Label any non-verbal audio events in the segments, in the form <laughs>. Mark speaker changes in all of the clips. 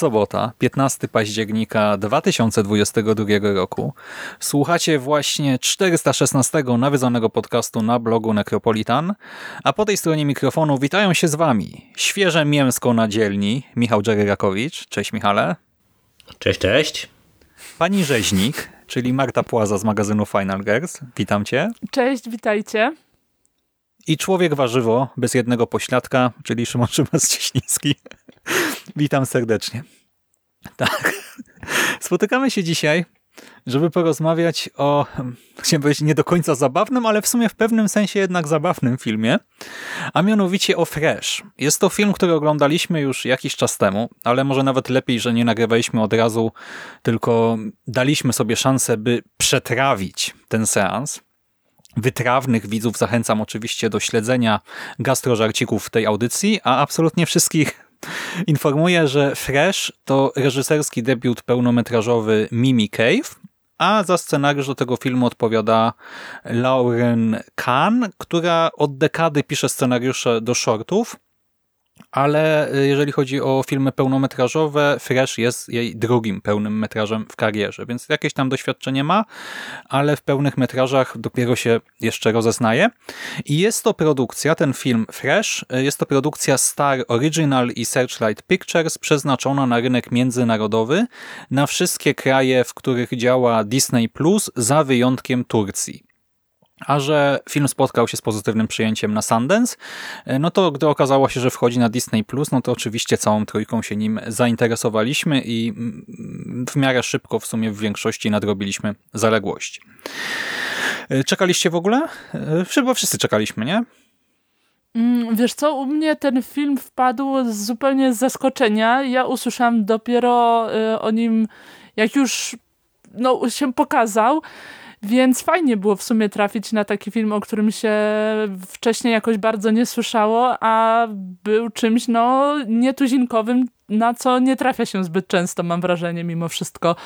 Speaker 1: Sobota, 15 października 2022 roku. Słuchacie właśnie 416 nawiedzonego podcastu na blogu Necropolitan, a po tej stronie mikrofonu witają się z wami świeże mięsko na dzielni Michał Dżeryrakowicz. Cześć Michale.
Speaker 2: Cześć, cześć.
Speaker 1: Pani Rzeźnik, czyli Marta Płaza z magazynu Final Girls. Witam cię.
Speaker 3: Cześć, witajcie.
Speaker 1: I człowiek warzywo bez jednego pośladka, czyli Szymon Szymas-Cieśliński. Witam serdecznie. Tak. Spotykamy się dzisiaj, żeby porozmawiać o, chciałem powiedzieć, nie do końca zabawnym, ale w sumie w pewnym sensie jednak zabawnym filmie, a mianowicie o Fresh. Jest to film, który oglądaliśmy już jakiś czas temu, ale może nawet lepiej, że nie nagrywaliśmy od razu, tylko daliśmy sobie szansę, by przetrawić ten seans. Wytrawnych widzów zachęcam oczywiście do śledzenia gastrożarcików tej audycji, a absolutnie wszystkich informuję, że Fresh to reżyserski debiut pełnometrażowy Mimi Cave, a za scenariusz do tego filmu odpowiada Lauren Kahn, która od dekady pisze scenariusze do shortów, ale y, jeżeli chodzi o filmy pełnometrażowe, Fresh jest jej drugim pełnym metrażem w karierze, więc jakieś tam doświadczenie ma, ale w pełnych metrażach dopiero się jeszcze rozeznaje. I jest to produkcja, ten film Fresh, y, jest to produkcja Star Original i Searchlight Pictures przeznaczona na rynek międzynarodowy, na wszystkie kraje, w których działa Disney Plus, za wyjątkiem Turcji. A że film spotkał się z pozytywnym przyjęciem na Sundance, e, no to gdy okazało się, że wchodzi na Disney+, no to oczywiście całą trójką się nim zainteresowaliśmy i w miarę szybko w sumie w większości nadrobiliśmy zaległości. E, czekaliście w ogóle? E, chyba wszyscy czekaliśmy, nie?
Speaker 3: Mm, wiesz co, u mnie ten film wpadł zupełnie z zaskoczenia. Ja usłyszałam dopiero o nim, jak już no, się pokazał. Więc fajnie było w sumie trafić na taki film, o którym się wcześniej jakoś bardzo nie słyszało, a był czymś no nietuzinkowym, na co nie trafia się zbyt często, mam wrażenie, mimo wszystko.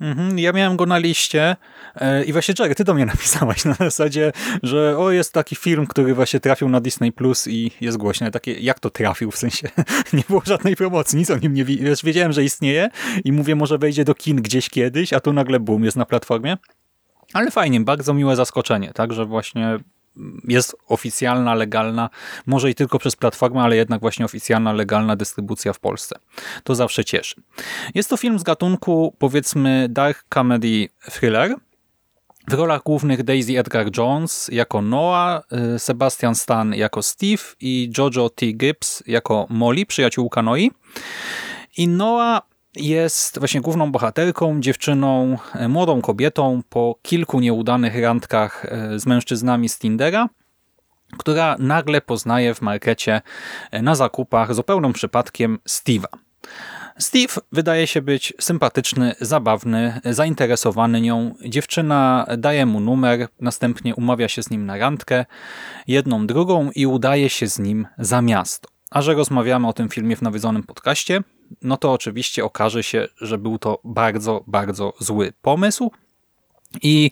Speaker 1: Mhm, ja miałem go na liście e, i właśnie Jerry, ty do mnie <laughs> napisałaś na zasadzie, że o jest taki film, który właśnie trafił na Disney Plus i jest głośny. Takie, jak to trafił? W sensie <laughs> nie było żadnej promocji, nic o nim nie wiedziałem, że istnieje i mówię, może wejdzie do kin gdzieś kiedyś, a tu nagle boom, jest na platformie. Ale fajnie, bardzo miłe zaskoczenie, tak, że właśnie jest oficjalna, legalna, może i tylko przez platformę, ale jednak właśnie oficjalna, legalna dystrybucja w Polsce. To zawsze cieszy. Jest to film z gatunku, powiedzmy, dark comedy thriller. W rolach głównych Daisy Edgar Jones jako Noah, y, Sebastian Stan jako Steve i Jojo T. Gibbs jako Molly, przyjaciółka Noi. I Noah jest właśnie główną bohaterką, dziewczyną, e, młodą kobietą po kilku nieudanych randkach e, z mężczyznami z Tindera, która nagle poznaje w markecie e, na zakupach zupełnym przypadkiem Steve'a. Steve wydaje się być sympatyczny, zabawny, zainteresowany nią. Dziewczyna daje mu numer, następnie umawia się z nim na randkę, jedną, drugą i udaje się z nim za miasto. A że rozmawiamy o tym filmie w nawiedzonym podcaście, no to oczywiście okaże się, że był to bardzo, bardzo zły pomysł. I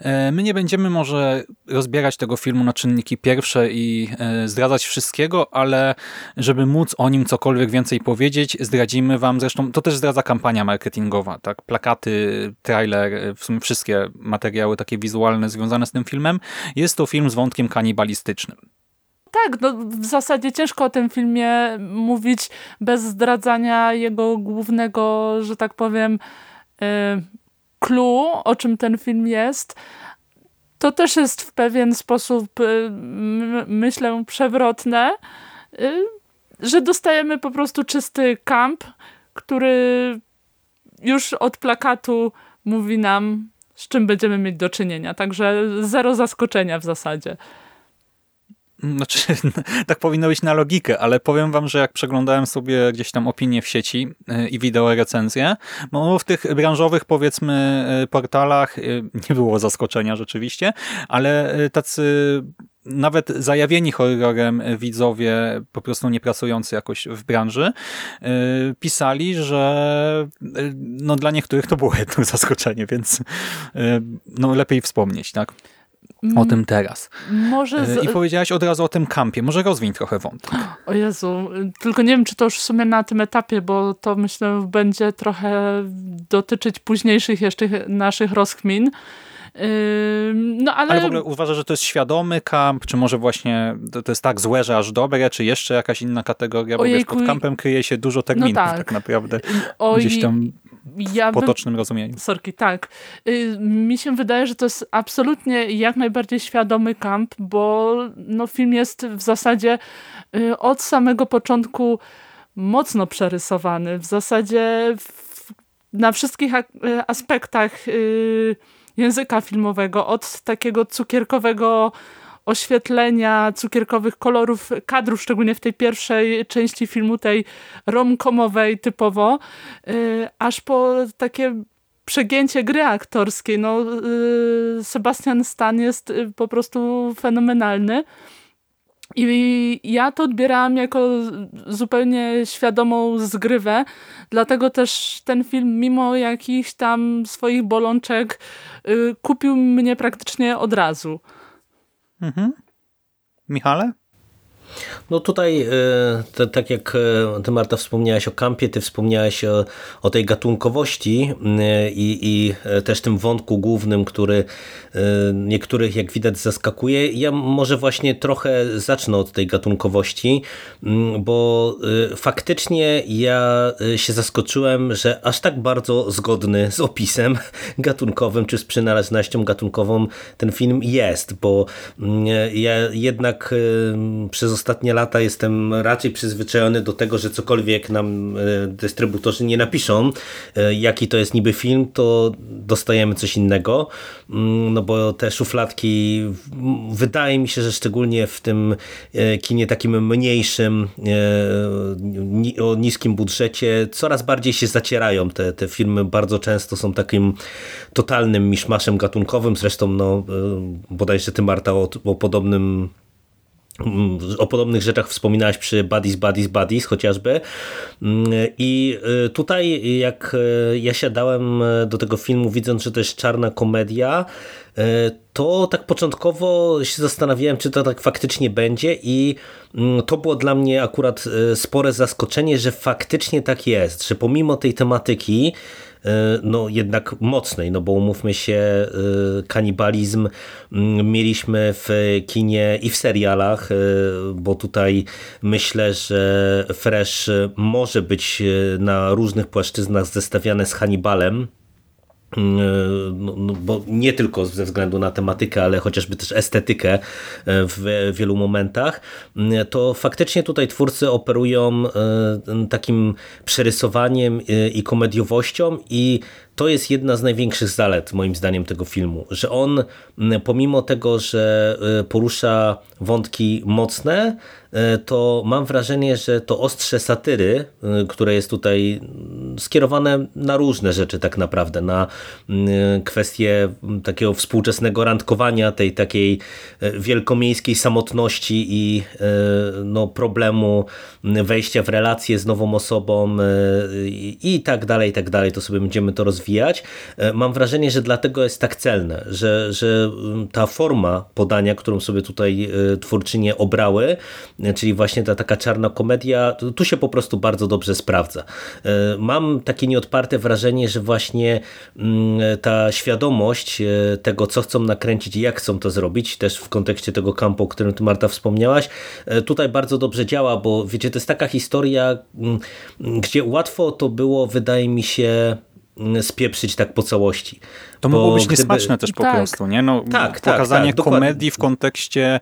Speaker 1: e, my nie będziemy może rozbierać tego filmu na czynniki pierwsze i e, zdradzać wszystkiego, ale żeby móc o nim cokolwiek więcej powiedzieć, zdradzimy wam, zresztą to też zdradza kampania marketingowa, tak? Plakaty, trailer, w sumie wszystkie materiały takie wizualne związane z tym filmem. Jest to film z wątkiem kanibalistycznym
Speaker 3: tak, no, w zasadzie ciężko o tym filmie mówić bez zdradzania jego głównego, że tak powiem, e, clue, o czym ten film jest. To też jest w pewien sposób, y, myślę, przewrotne, y, że dostajemy po prostu czysty kamp, który już od plakatu mówi nam, z czym będziemy mieć do czynienia. Także zero zaskoczenia w zasadzie.
Speaker 1: Znaczy, <laughs> tak powinno być na logikę, ale powiem wam, że jak przeglądałem sobie gdzieś tam opinie w sieci y, i wideo recenzje, no w tych branżowych powiedzmy y, portalach y, nie było zaskoczenia rzeczywiście, ale tacy nawet zajawieni horrorem widzowie, po prostu nie pracujący jakoś w branży, pisali, że no dla niektórych to było <laughs> jedno zaskoczenie, więc no lepiej wspomnieć, tak? O tym teraz.
Speaker 3: Może
Speaker 1: e, z... I powiedziałaś od razu o tym kampie. Może rozwiń trochę wątek.
Speaker 3: O Jezu, tylko nie wiem, czy to już w sumie na tym etapie, bo to myślę będzie trochę dotyczyć późniejszych jeszcze naszych rozkmin. No, ale...
Speaker 1: ale w ogóle uważasz, że to jest świadomy kamp, czy może właśnie to, to jest tak złe, że aż dobre, czy jeszcze jakaś inna kategoria, bo Ojejku... wiesz, pod kampem kryje się dużo terminów no tak. tak naprawdę. Oj... Gdzieś tam ja w potocznym bym... rozumieniu.
Speaker 3: Sorki, tak. Y, mi się wydaje, że to jest absolutnie jak najbardziej świadomy kamp, bo no, film jest w zasadzie y, od samego początku mocno przerysowany. W zasadzie w, na wszystkich y, aspektach języka filmowego, od takiego cukierkowego oświetlenia, cukierkowych kolorów kadrów, szczególnie w tej pierwszej części filmu, tej romkomowej typowo, yy, aż po takie przegięcie gry aktorskiej. No, yy, Sebastian Stan jest yy, po prostu fenomenalny. I ja to odbierałam jako zupełnie świadomą zgrywę, dlatego też ten film, mimo jakichś tam swoich bolączek, kupił mnie praktycznie od razu.
Speaker 1: Mhm. Michale?
Speaker 2: No tutaj, e, te, tak jak e, ty Marta wspomniałaś o kampie, ty wspomniałaś o, o tej gatunkowości e, i, i też tym wątku głównym, który niektórych jak widać zaskakuje. Ja może właśnie trochę zacznę od tej gatunkowości, bo faktycznie ja się zaskoczyłem, że aż tak bardzo zgodny z opisem <laughs> gatunkowym, czy z przynależnością gatunkową ten film jest, bo ja jednak przez ostatnie lata jestem raczej przyzwyczajony do tego, że cokolwiek nam e, dystrybutorzy nie napiszą, e, jaki to jest niby film, to dostajemy coś innego, mm, no bo te szufladki wydaje mi się, że szczególnie w tym e, kinie takim mniejszym, o niskim budżecie, coraz bardziej się zacierają. Te, te filmy bardzo często są takim totalnym miszmaszem gatunkowym, zresztą no, bodajże ty Marta o, o podobnym o podobnych rzeczach wspominałaś przy Buddies, Buddies, Buddies chociażby. I y, tutaj jak y, ja siadałem y, do tego filmu widząc, że to jest czarna komedia, to tak początkowo się zastanawiałem, czy to tak faktycznie będzie i mm, to było dla mnie akurat spore zaskoczenie, że faktycznie tak jest, że pomimo tej tematyki no jednak mocnej, no bo umówmy się, e, kanibalizm mm, mieliśmy w kinie i w serialach, e, bo tutaj myślę, że Fresh może być na różnych płaszczyznach zestawiane z Hannibalem, no, no, bo nie tylko ze względu na tematykę, ale chociażby też estetykę e, w wielu momentach, mm, to faktycznie tutaj twórcy operują e, takim przerysowaniem e, i komediowością i to jest jedna z największych zalet moim zdaniem tego filmu, że on pomimo tego, że porusza wątki mocne, to mam wrażenie, że to ostrze satyry, które jest tutaj skierowane na różne rzeczy tak naprawdę, na kwestie takiego współczesnego randkowania, tej takiej wielkomiejskiej samotności i no, problemu wejścia w relacje z nową osobą i tak dalej, i tak dalej, to sobie będziemy to rozwijać rozwijać. E, mam wrażenie, że dlatego jest tak celne, że, że mm, ta forma podania, którą sobie tutaj e, twórczynie obrały, e, czyli właśnie ta taka czarna komedia, tu się po prostu bardzo dobrze sprawdza. Mam takie nieodparte wrażenie, że właśnie mm, ta świadomość tego, co chcą nakręcić i jak chcą to zrobić, też w kontekście tego kampu, o którym ty Marta wspomniałaś, tutaj bardzo dobrze działa, bo wiecie, to jest taka historia, mm, gdzie łatwo to było, wydaje mi się, spieprzyć tak po całości.
Speaker 1: To
Speaker 2: Bo
Speaker 1: mogło być
Speaker 2: gdyby-
Speaker 1: niesmaczne też po
Speaker 3: Tak.
Speaker 1: prostu, nie? No,
Speaker 2: Tak, tak,
Speaker 1: pokazanie
Speaker 2: tak, dokładnie.
Speaker 1: komedii w kontekście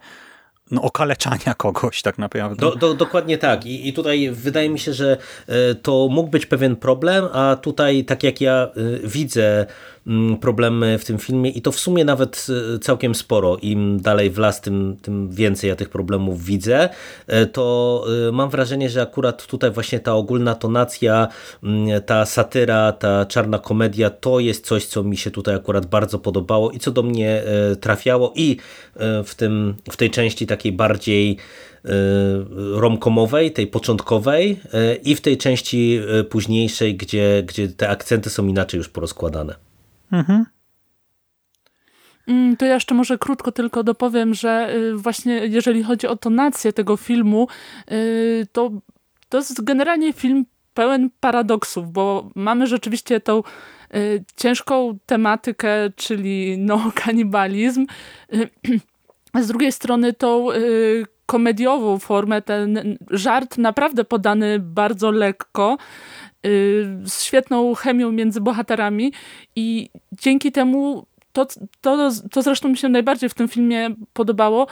Speaker 1: no, okaleczania <laughs> kogoś tak naprawdę.
Speaker 2: Do, do, dokładnie tak. I, I tutaj wydaje mi się, że e, to mógł być pewien problem, a tutaj, tak jak ja e, widzę mm, problemy w tym filmie, i to w sumie nawet e, całkiem sporo, im dalej w las, tym, tym więcej ja tych problemów widzę, e, to e, mam wrażenie, że akurat tutaj właśnie ta ogólna tonacja, mm, ta satyra, ta czarna komedia, to jest coś, co mi się tutaj akurat bardzo podobało i co do mnie e, trafiało i e, w, tym, w tej części takiej bardziej romkomowej, tej początkowej i w tej części późniejszej, gdzie, gdzie te akcenty są inaczej już porozkładane.
Speaker 1: Mhm.
Speaker 3: Mm, To ja jeszcze może krótko tylko dopowiem, że y, właśnie jeżeli chodzi o tonację tego filmu, y, to to jest generalnie film pełen paradoksów, bo mamy rzeczywiście tą y, ciężką tematykę, czyli no, kanibalizm, <clears throat> z drugiej strony tą komediową formę, ten żart naprawdę podany bardzo lekko, y, z świetną chemią między bohaterami i dzięki temu to, to, to zresztą mi się najbardziej w tym filmie podobało,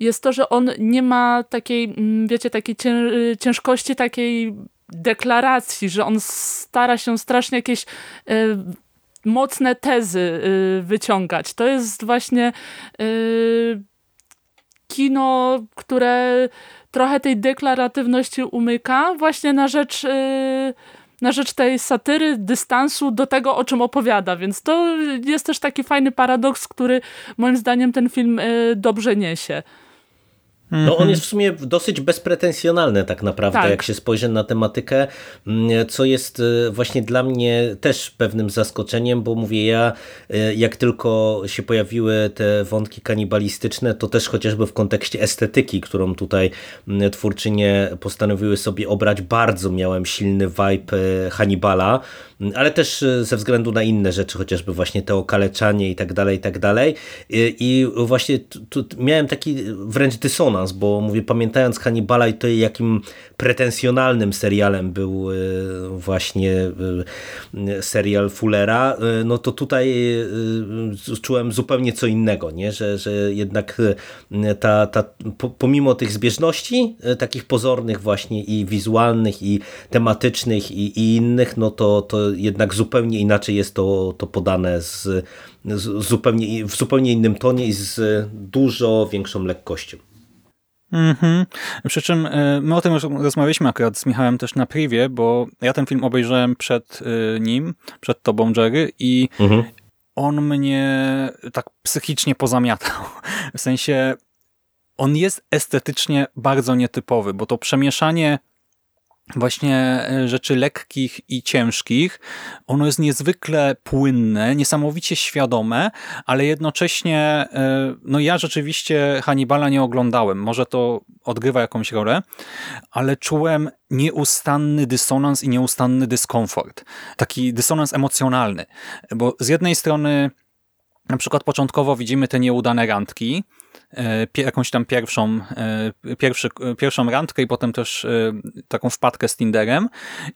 Speaker 3: jest to, że on nie ma takiej, mm, wiecie, takiej cię, ciężkości, takiej deklaracji, że on stara się strasznie jakieś y, mocne tezy y, wyciągać. To jest właśnie kino, które trochę tej deklaratywności umyka właśnie na rzecz y, na rzecz tej satyry, dystansu do tego, o czym opowiada, więc to jest też taki fajny paradoks, który moim zdaniem ten film y, dobrze niesie.
Speaker 2: No on jest w sumie dosyć bezpretensjonalny tak naprawdę,
Speaker 3: Tak.
Speaker 2: jak się spojrzy na tematykę, mm, co jest y, właśnie dla mnie też pewnym zaskoczeniem, bo mówię ja, y, jak tylko się pojawiły te wątki kanibalistyczne, to też chociażby w kontekście estetyki, którą tutaj mm, twórczynie postanowiły sobie obrać, bardzo miałem silny vibe y, Hannibala, ale też y, ze względu na inne rzeczy, chociażby właśnie te okaleczanie i tak dalej, i tak dalej. I, właśnie tu, tu miałem taki wręcz dysonans, bo mówię, pamiętając Hannibala i to jakim pretensjonalnym serialem był y, właśnie y, serial Fullera, no to tutaj czułem zupełnie co innego, nie? Że, że jednak ta, ta, po- pomimo tych zbieżności, takich pozornych właśnie i wizualnych, i tematycznych, i, i innych, no to, to jednak zupełnie inaczej jest to, to podane z, z zupełnie, w zupełnie innym tonie i z dużo większą lekkością.
Speaker 1: Mhm. Przy czym y, my o tym już rozmawialiśmy akurat z Michałem też na privie, bo ja ten film obejrzałem przed y, nim, przed tobą Jerry i
Speaker 2: Mhm.
Speaker 1: on mnie tak psychicznie pozamiatał. W sensie on jest estetycznie bardzo nietypowy, bo to przemieszanie właśnie e, rzeczy lekkich i ciężkich, ono jest niezwykle płynne, niesamowicie świadome, ale jednocześnie e, no ja rzeczywiście Hannibala nie oglądałem, może to odgrywa jakąś rolę, ale czułem nieustanny dysonans i nieustanny dyskomfort. Taki dysonans emocjonalny, bo z jednej strony na przykład początkowo widzimy te nieudane randki, jakąś tam pierwszą, e, pierwszy, e, pierwszą randkę i potem też e, taką wpadkę z Tinderem.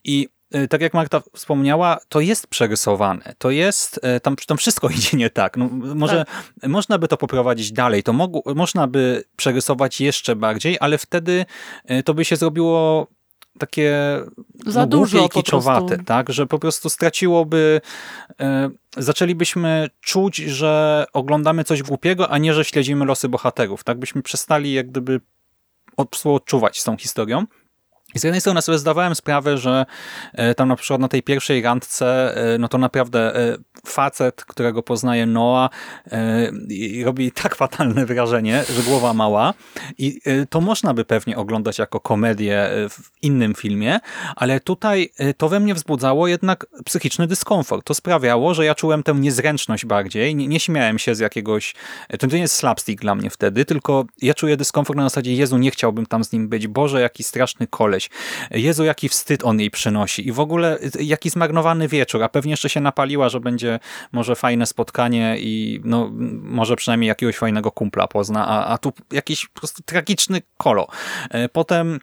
Speaker 1: I e, tak jak Marta wspomniała, to jest przerysowane. To jest, e, tam, tam wszystko <laughs> idzie nie tak. No, może można by to poprowadzić dalej, to mogło, można by przerysować jeszcze bardziej, ale wtedy e, to by się zrobiło takie
Speaker 3: Za
Speaker 1: no,
Speaker 3: dużo
Speaker 1: głupie i kiczowate, tak, że po prostu straciłoby e, zaczęlibyśmy czuć, że oglądamy coś głupiego, a nie, że śledzimy losy bohaterów, tak, byśmy przestali jak gdyby od, współodczuwać z tą historią. Z jednej strony sobie zdawałem sprawę, że e, tam na przykład na tej pierwszej randce, e, no to naprawdę e, facet, którego poznaje Noah, i robi tak fatalne wrażenie, że głowa mała. I to można by pewnie oglądać jako komedię w innym filmie, ale tutaj to we mnie wzbudzało jednak psychiczny dyskomfort. To sprawiało, że ja czułem tę niezręczność bardziej. Nie, nie śmiałem się z jakiegoś... To nie jest slapstick dla mnie wtedy, tylko ja czuję dyskomfort na zasadzie Jezu, nie chciałbym tam z nim być. Boże, jaki straszny koleś. Jezu, jaki wstyd on jej przynosi i w ogóle jaki zmarnowany wieczór, a pewnie jeszcze się napaliła, że będzie może fajne spotkanie i no, może przynajmniej jakiegoś fajnego kumpla pozna, a, a tu jakiś po prostu tragiczny kolo. E, potem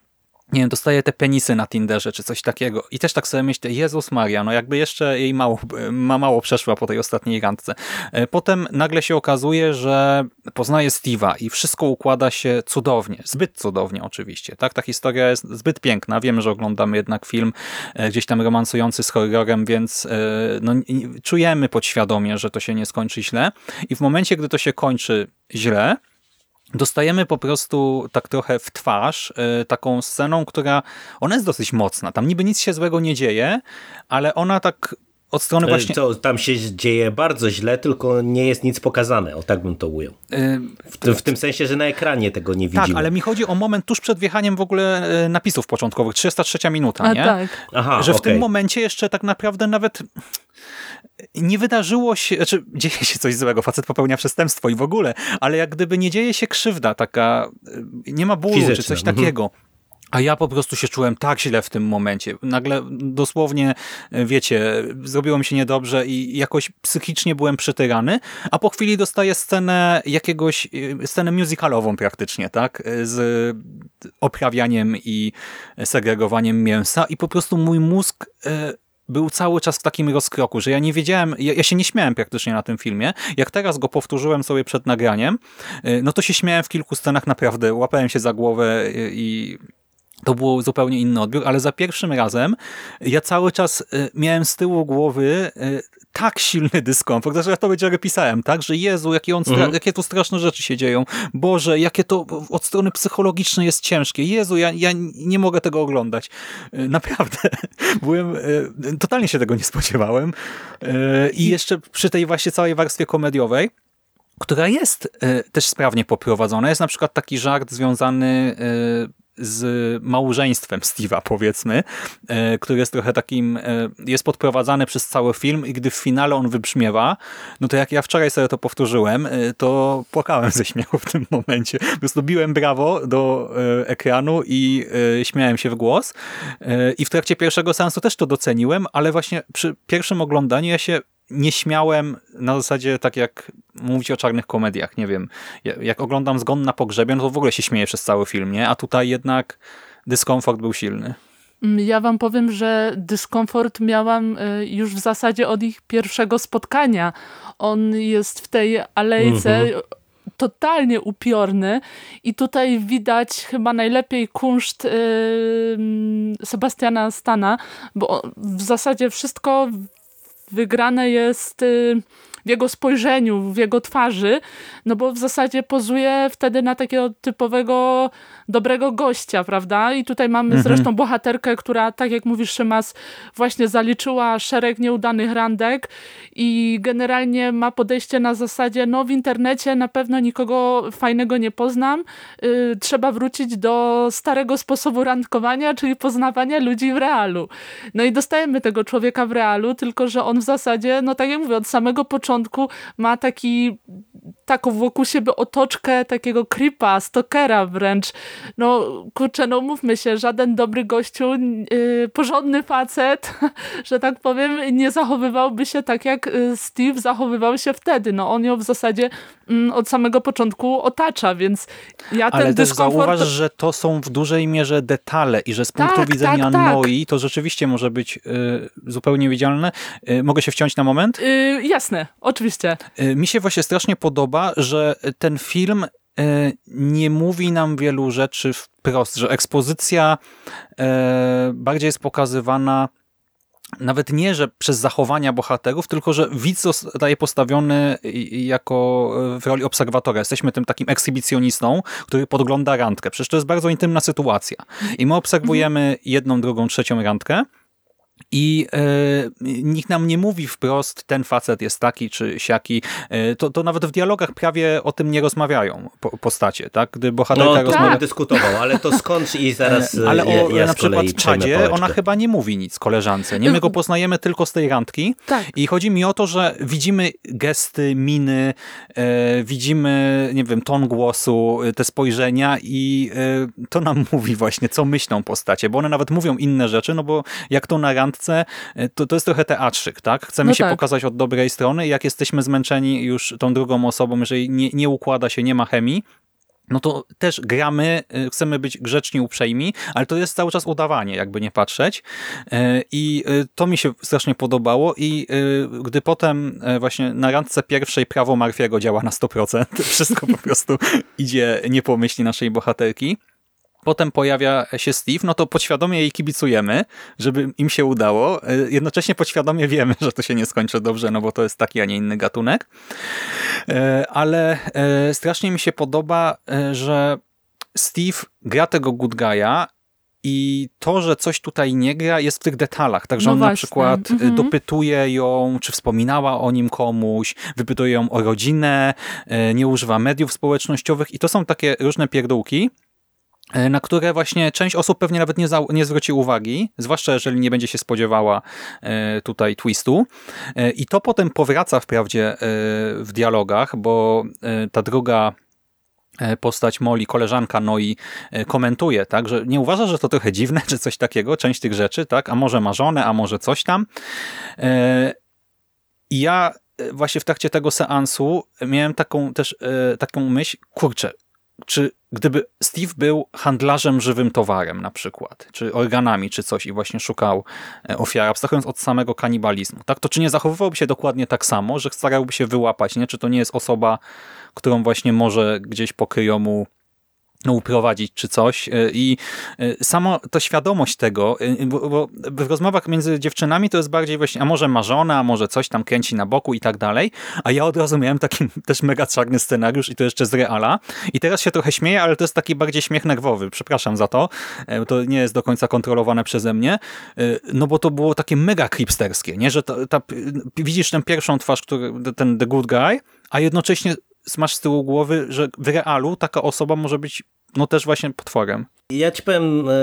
Speaker 1: nie wiem, dostaje te penisy na Tinderze, czy coś takiego. I też tak sobie myślę, Jezus Maria, no jakby jeszcze jej mało, ma mało przeszła po tej ostatniej randce. E, potem nagle się okazuje, że poznaje Steve'a i wszystko układa się cudownie. Zbyt cudownie oczywiście. Tak, Ta historia jest zbyt piękna. Wiemy, że oglądamy jednak film e, gdzieś tam romansujący z horrorem, więc e, no, czujemy podświadomie, że to się nie skończy źle. I w momencie, gdy to się kończy źle, dostajemy po prostu tak trochę w twarz y, taką sceną, która ona jest dosyć mocna. Tam niby nic się złego nie dzieje, ale ona tak od strony e, właśnie...
Speaker 2: Co, tam się dzieje bardzo źle, tylko nie jest nic pokazane, o tak bym to ujął. Y, w, tym, w tym sensie, że na ekranie tego nie widzimy.
Speaker 1: Tak, ale mi chodzi o moment tuż przed wjechaniem w ogóle napisów początkowych, 303 minuta,
Speaker 3: A,
Speaker 1: nie?
Speaker 3: Tak.
Speaker 1: Aha, że w okay. tym momencie jeszcze tak naprawdę nawet nie wydarzyło się, znaczy dzieje się coś złego, facet popełnia przestępstwo i w ogóle, ale jak gdyby nie dzieje się krzywda taka, nie ma bólu Fizyczne. czy coś mhm. A ja po prostu się czułem tak źle w tym momencie. Nagle dosłownie, y, wiecie, zrobiło mi się niedobrze i jakoś psychicznie byłem przytyrany, a po chwili dostaję scenę jakiegoś, y, scenę musicalową praktycznie, tak? Z oprawianiem i segregowaniem mięsa i po prostu mój mózg był cały czas w takim rozkroku, że ja nie wiedziałem, ja, ja, się nie śmiałem praktycznie na tym filmie. Jak teraz go powtórzyłem sobie przed nagraniem, no to się śmiałem w kilku scenach naprawdę, łapałem się za głowę i to był zupełnie inny odbiór, ale za pierwszym razem ja cały czas y, miałem z tyłu głowy tak silny dyskomfort, zresztą ja to Jerry pisałem, tak, że Jezu, jakie, on mhm. jakie tu straszne rzeczy się dzieją, Boże, jakie to od strony psychologicznej jest ciężkie, Jezu, ja, ja nie mogę tego oglądać. E, naprawdę, <laughs> byłem, e, totalnie się tego nie spodziewałem e, i jeszcze przy tej właśnie całej warstwie komediowej, która jest też sprawnie poprowadzona. Jest na przykład taki żart związany z małżeństwem Steve'a, powiedzmy, e, który jest trochę takim, e, jest podprowadzany przez cały film i gdy w finale on wybrzmiewa, no to jak ja wczoraj sobie to powtórzyłem, e, to płakałem <laughs> ze śmiechu w tym momencie. Po prostu biłem brawo do ekranu i śmiałem się w głos. I w trakcie pierwszego sensu też to doceniłem, ale właśnie przy pierwszym oglądaniu ja się nie śmiałem na zasadzie tak jak mówić o czarnych komediach, nie wiem, jak oglądam Zgon na pogrzebie, no to w ogóle się śmieję przez cały film, nie? A tutaj jednak dyskomfort był silny.
Speaker 3: Mm, ja wam powiem, że dyskomfort miałam y, już w zasadzie od ich pierwszego spotkania. On jest w tej alejce mhm. totalnie upiorny i tutaj widać chyba najlepiej kunszt yy, Sebastiana Stana, bo w zasadzie wszystko wygrane jest y, jego spojrzeniu, w jego twarzy, no bo w zasadzie pozuje wtedy na takiego typowego dobrego gościa, prawda? I tutaj mamy mhm. zresztą bohaterkę, która, tak jak mówisz Szymas, właśnie zaliczyła szereg nieudanych randek i generalnie ma podejście na zasadzie, no w internecie na pewno nikogo fajnego nie poznam, yy, trzeba wrócić do starego sposobu randkowania, czyli poznawania ludzi w realu. No i dostajemy tego człowieka w realu, tylko że on w zasadzie, no tak jak mówię, od samego początku ma taki taką wokół siebie otoczkę takiego creepa, stalkera wręcz. No kurczę, no mówmy się, żaden dobry gościu, yy, porządny facet, <laughs> że tak powiem, nie zachowywałby się tak jak y, Steve zachowywał się wtedy. No on ją w zasadzie mm, od samego początku otacza, więc ja ten
Speaker 1: Ale
Speaker 3: dyskomfort...
Speaker 1: Ale zauważ, że to są w dużej mierze detale i że z punktu tak, widzenia tak, tak. Noi to rzeczywiście może być y, zupełnie widzialne. Y, mogę się wciąć na moment?
Speaker 3: Y, jasne, oczywiście.
Speaker 1: Y, mi się właśnie strasznie podoba, że ten film e, nie mówi nam wielu rzeczy wprost, że ekspozycja e, bardziej jest pokazywana nawet nie, że przez zachowania bohaterów, tylko że widz zostaje postawiony jako w roli obserwatora. Jesteśmy tym takim ekshibicjonistą, który podgląda randkę. Przecież to jest bardzo intymna sytuacja. I my obserwujemy jedną, drugą, trzecią randkę i e, nikt nam nie mówi wprost, ten facet jest taki czy siaki. E, to, to nawet w dialogach prawie o tym nie rozmawiają po, postacie, tak? Gdy bohaterka
Speaker 2: no,
Speaker 1: rozmawia...
Speaker 2: tak. dyskutował, ale to skąd i zaraz
Speaker 1: E, Ale o
Speaker 2: ja,
Speaker 1: na przykład Czadzie, ona chyba nie mówi nic koleżance. Nie, my go poznajemy tylko z tej randki.
Speaker 3: Tak.
Speaker 1: I chodzi mi o to, że widzimy gesty, miny, e, widzimy, nie wiem, ton głosu, e, te spojrzenia i e, to nam <laughs> mówi właśnie, co myślą postacie, bo one nawet mówią inne rzeczy, no bo jak to na randce, e, to, to jest trochę teatrzyk, tak? Chcemy
Speaker 3: No
Speaker 1: się
Speaker 3: tak.
Speaker 1: pokazać od dobrej strony i jak jesteśmy zmęczeni już tą drugą osobą, jeżeli nie, nie układa się, nie ma chemii, no to też gramy, y, chcemy być grzeczni, uprzejmi, ale to jest cały czas udawanie, jakby nie patrzeć. Y, I to mi się strasznie podobało i gdy potem właśnie na randce pierwszej prawo Marfiego działa na 100%, <laughs> wszystko po prostu idzie nie po myśli naszej bohaterki, Potem pojawia się Steve, no to podświadomie jej kibicujemy, żeby im się udało. Y, Jednocześnie podświadomie wiemy, że to się nie skończy dobrze, no bo to jest taki, a nie inny gatunek. E, Ale e, strasznie mi się podoba, e, że Steve gra tego good guy'a i to, że coś tutaj nie gra, jest w tych detalach. Także
Speaker 3: No
Speaker 1: on na
Speaker 3: właśnie.
Speaker 1: przykład y,
Speaker 3: Mhm.
Speaker 1: dopytuje ją, czy wspominała o nim komuś, wypytuje ją o rodzinę, e, nie używa mediów społecznościowych i to są takie różne pierdółki, e, na które właśnie część osób pewnie nawet nie, za, nie zwróci uwagi, zwłaszcza jeżeli nie będzie się spodziewała e, tutaj twistu. E, I to potem powraca wprawdzie e, w dialogach, bo e, ta druga e, postać Molly, koleżanka Noi e, komentuje, tak, że nie uważa, że to trochę dziwne, czy coś takiego, część tych rzeczy, tak, a może ma żonę, a może coś tam. E, I ja e, właśnie w trakcie tego seansu miałem taką też e, taką myśl, kurczę, czy gdyby Steve był handlarzem żywym towarem na przykład, czy organami, czy coś i właśnie szukał e, ofiary, abstrahując od samego kanibalizmu, tak, to czy nie zachowywałby się dokładnie tak samo, że starałby się wyłapać, nie? czy to nie jest osoba, którą właśnie może gdzieś pokryją mu no, uprowadzić czy coś y, i y, samo to świadomość tego, y, bo, w rozmowach między dziewczynami to jest bardziej właśnie, a może ma żonę, a może coś tam kręci na boku i tak dalej, a ja od razu miałem taki <laughs> też mega czarny scenariusz i to jeszcze z reala. I teraz się trochę śmieję, ale to jest taki bardziej śmiech nerwowy, przepraszam za to, e, to nie jest do końca kontrolowane przeze mnie, e, no bo to było takie mega creepsterskie, nie, że ta, ta, widzisz tę pierwszą twarz, który, ten the good guy, a jednocześnie masz z tyłu głowy, że w realu taka osoba może być no też właśnie potworem.
Speaker 2: Ja ci powiem e,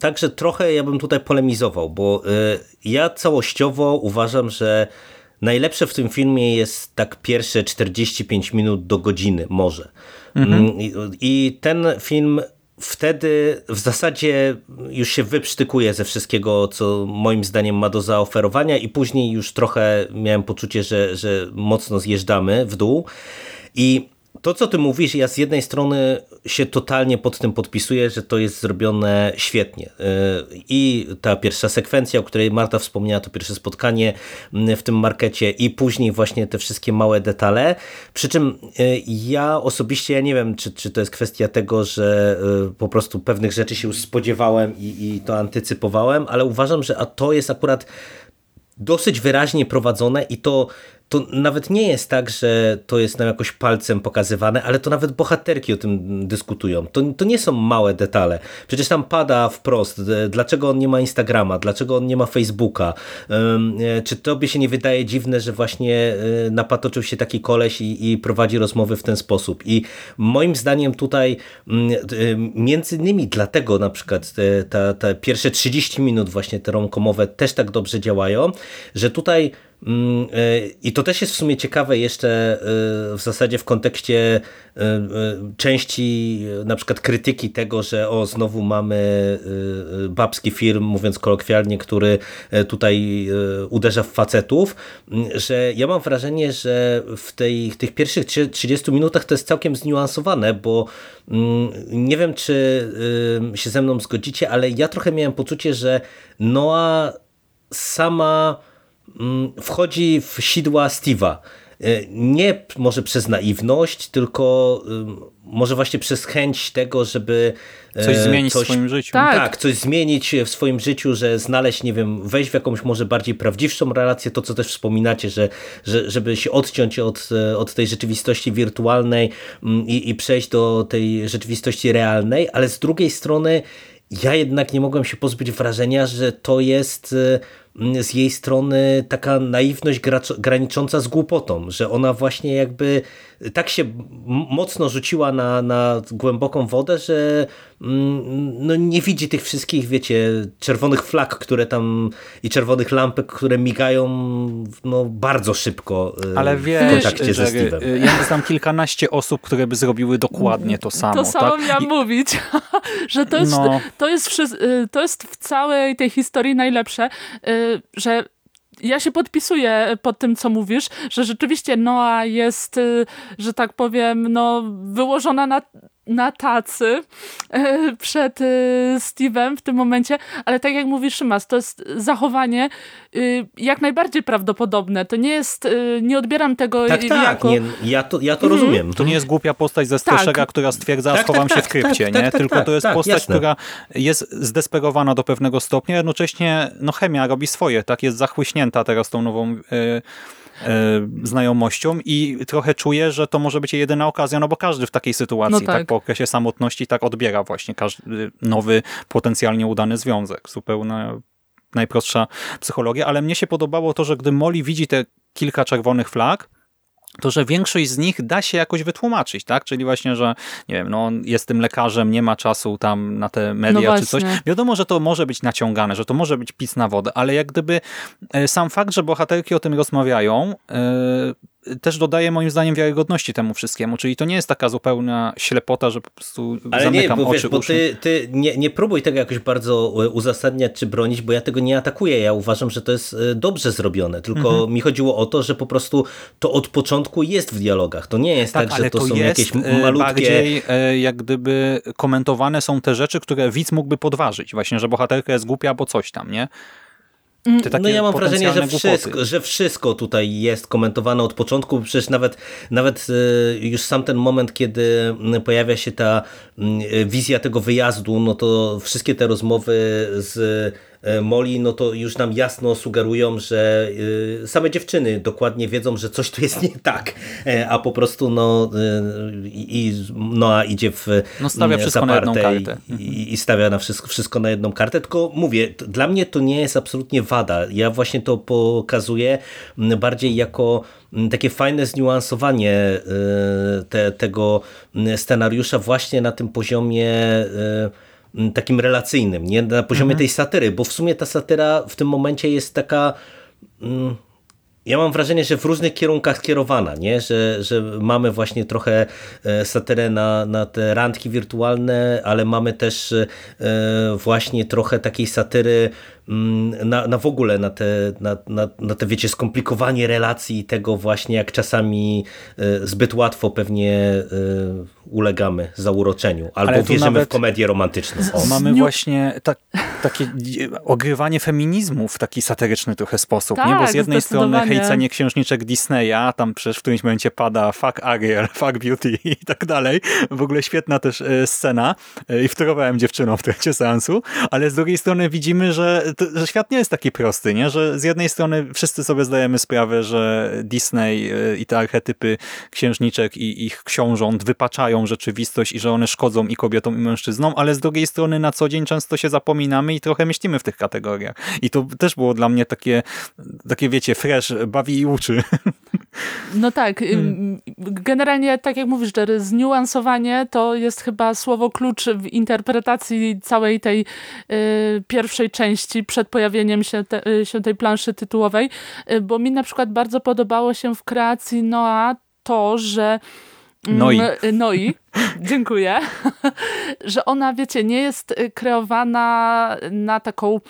Speaker 2: tak, że trochę ja bym tutaj polemizował, bo e, ja całościowo uważam, że najlepsze w tym filmie jest tak pierwsze 45 minut do godziny, może. Mm, I, I ten film wtedy w zasadzie już się wyprztykuje ze wszystkiego, co moim zdaniem ma do zaoferowania i później już trochę miałem poczucie, że, że mocno zjeżdżamy w dół. I to, co ty mówisz, ja z jednej strony się totalnie pod tym podpisuję, że to jest zrobione świetnie. Yy, I ta pierwsza sekwencja, o której Marta wspomniała, to pierwsze spotkanie mm, w tym markecie i później właśnie te wszystkie małe detale. Przy czym yy, ja osobiście, ja nie wiem, czy, czy to jest kwestia tego, że po prostu pewnych rzeczy się już spodziewałem i, i to antycypowałem, ale uważam, że a to jest akurat dosyć wyraźnie prowadzone i to, to nawet nie jest tak, że to jest nam jakoś palcem pokazywane, ale to nawet bohaterki o tym dyskutują. To, to nie są małe detale. Przecież tam pada wprost, e, dlaczego on nie ma Instagrama, dlaczego on nie ma Facebooka. E, Czy tobie się nie wydaje dziwne, że właśnie e, napatoczył się taki koleś i, i prowadzi rozmowy w ten sposób. I moim zdaniem tutaj mm, między innymi dlatego na przykład te, ta, te pierwsze 30 minut właśnie te romkomowe też tak dobrze działają, że tutaj I to też jest w sumie ciekawe jeszcze e, w zasadzie w kontekście e, części na przykład krytyki tego, że o znowu mamy babski film, mówiąc kolokwialnie, który tutaj uderza w facetów, że ja mam wrażenie, że w tej, tych pierwszych 30 minutach to jest całkiem zniuansowane, bo nie wiem, czy się ze mną zgodzicie, ale ja trochę miałem poczucie, że Noa sama wchodzi w sidła Steve'a. Nie może przez naiwność, tylko może właśnie przez chęć tego, żeby
Speaker 1: coś zmienić coś, w swoim życiu.
Speaker 3: Tak.
Speaker 2: tak, coś zmienić w swoim życiu, że znaleźć, nie wiem, wejść w jakąś może bardziej prawdziwszą relację, to co też wspominacie, że, że żeby się odciąć od, od tej rzeczywistości wirtualnej i, i przejść do tej rzeczywistości realnej, ale z drugiej strony ja jednak nie mogłem się pozbyć wrażenia, że to jest mm, z jej strony taka naiwność granicząca z głupotą, że ona właśnie jakby tak się mocno rzuciła na, na głęboką wodę, że mm, no nie widzi tych wszystkich, wiecie, czerwonych flag, które tam i czerwonych lampek, które migają no, bardzo szybko
Speaker 1: y, Ale wiesz, w kontakcie ze Steve'em. Y, ja znam kilkanaście osób, które by zrobiły dokładnie to samo.
Speaker 3: To samo tak? miałam I... mówić, <laughs> że to jest, no. to, jest, to jest w całej tej historii najlepsze, że ja się podpisuję pod tym, co mówisz, że rzeczywiście Noa jest, y, że tak powiem, no, wyłożona na na tacy e, przed e, Steve'em w tym momencie, ale tak jak mówi Szymas, to jest zachowanie y, jak najbardziej prawdopodobne. To nie jest, y, nie odbieram tego
Speaker 2: tak, tak, jako... Nie, ja to, ja to mhm. rozumiem.
Speaker 1: To nie jest głupia postać ze Steszega, tak. która stwierdza, tak, schowam tak, się w tak, krypcie, tak, nie? Tylko to jest postać, jasne. która jest zdesperowana do pewnego stopnia, jednocześnie no chemia robi swoje, tak? Jest zachłyśnięta teraz tą nową... Yy, znajomością i trochę czuję, że to może być jedyna okazja, no bo każdy w takiej sytuacji, no tak. tak. po okresie samotności, tak odbiera właśnie każdy nowy, potencjalnie udany związek. Zupełnie najprostsza psychologia, ale mnie się podobało to, że gdy Molly widzi te kilka czerwonych flag, to że większość z nich da się jakoś wytłumaczyć, tak? Czyli właśnie, że nie wiem, no jest tym lekarzem, nie ma czasu tam na te media no czy coś. Wiadomo, że to może być naciągane, że to może być pis na wodę, ale jak gdyby e, sam fakt, że bohaterki o tym rozmawiają, e, też dodaje moim zdaniem wiarygodności temu wszystkiemu, czyli to nie jest taka zupełna ślepota, że po prostu Ale zamykam
Speaker 2: nie, bo,
Speaker 1: oczy,
Speaker 2: wiesz, bo ty, ty nie, nie próbuj tego jakoś bardzo e, uzasadniać czy bronić, bo ja tego nie atakuję. Ja uważam, że to jest e, dobrze zrobione, tylko mhm. mi chodziło o to, że po prostu to od początku jest w dialogach. To nie jest tak, tak że to, to są jakieś e, malutkie...
Speaker 1: bardziej jak gdyby komentowane są te rzeczy, które widz mógłby podważyć. Właśnie, że bohaterka jest głupia, bo coś tam, nie?
Speaker 2: Mm, no ja mam wrażenie, że wszystko, że wszystko tutaj jest komentowane od początku, przecież nawet, nawet e, już sam ten moment, kiedy pojawia się ta wizja tego wyjazdu, no to wszystkie te rozmowy z E, Moli, no to już nam jasno sugerują, że e, same dziewczyny dokładnie wiedzą, że coś tu jest nie tak, e, a po prostu no i Noa idzie w
Speaker 1: no stawia wszystko na jedną kartę.
Speaker 2: I, i stawia na wszystko, wszystko na jedną kartę, tylko mówię, dla mnie to nie jest absolutnie wada. Ja właśnie to pokazuję bardziej jako takie fajne zniuansowanie te, tego scenariusza właśnie na tym poziomie takim relacyjnym, nie na poziomie mhm. tej satyry, bo w sumie ta satyra w tym momencie jest taka ja mam wrażenie, że w różnych kierunkach skierowana, nie? Że, że mamy właśnie trochę e, satyrę na, na te randki wirtualne, ale mamy też e, właśnie trochę takiej satyry na, na w ogóle na te, na, na, na te, wiecie, skomplikowanie relacji i tego właśnie, jak czasami e, zbyt łatwo pewnie ulegamy zauroczeniu, albo wierzymy w komedię romantyczną.
Speaker 1: O. Mamy właśnie ta, takie ogrywanie feminizmu w taki satyryczny trochę sposób, tak, nie? Bo z tak, jednej strony hejcenie księżniczek Disneya, tam przecież w którymś momencie pada fuck Ariel, <laughs> fuck Beauty i tak dalej. W ogóle świetna też e, scena e, i wtórowałem dziewczyną w trakcie seansu, ale z drugiej strony widzimy, że, że świat nie jest taki prosty, nie? Że z jednej strony wszyscy sobie zdajemy sprawę, że Disney e, i te archetypy księżniczek i ich książąt wypaczają rzeczywistość i że one szkodzą i kobietom i mężczyznom, ale z drugiej strony na co dzień często się zapominamy i trochę myślimy w tych kategoriach. I to też było dla mnie takie, takie wiecie, fresh, bawi i uczy. <laughs>
Speaker 3: No tak. Hmm. Generalnie, tak jak mówisz, Jerry, zniuansowanie to jest chyba słowo klucz w interpretacji całej tej y, pierwszej części przed pojawieniem się, te, y, się tej planszy tytułowej, y, bo mi na przykład bardzo podobało się w kreacji Noa to, że
Speaker 1: Noi.
Speaker 3: Noi, <laughs> dziękuję. <laughs> że ona, wiecie, nie jest kreowana na taką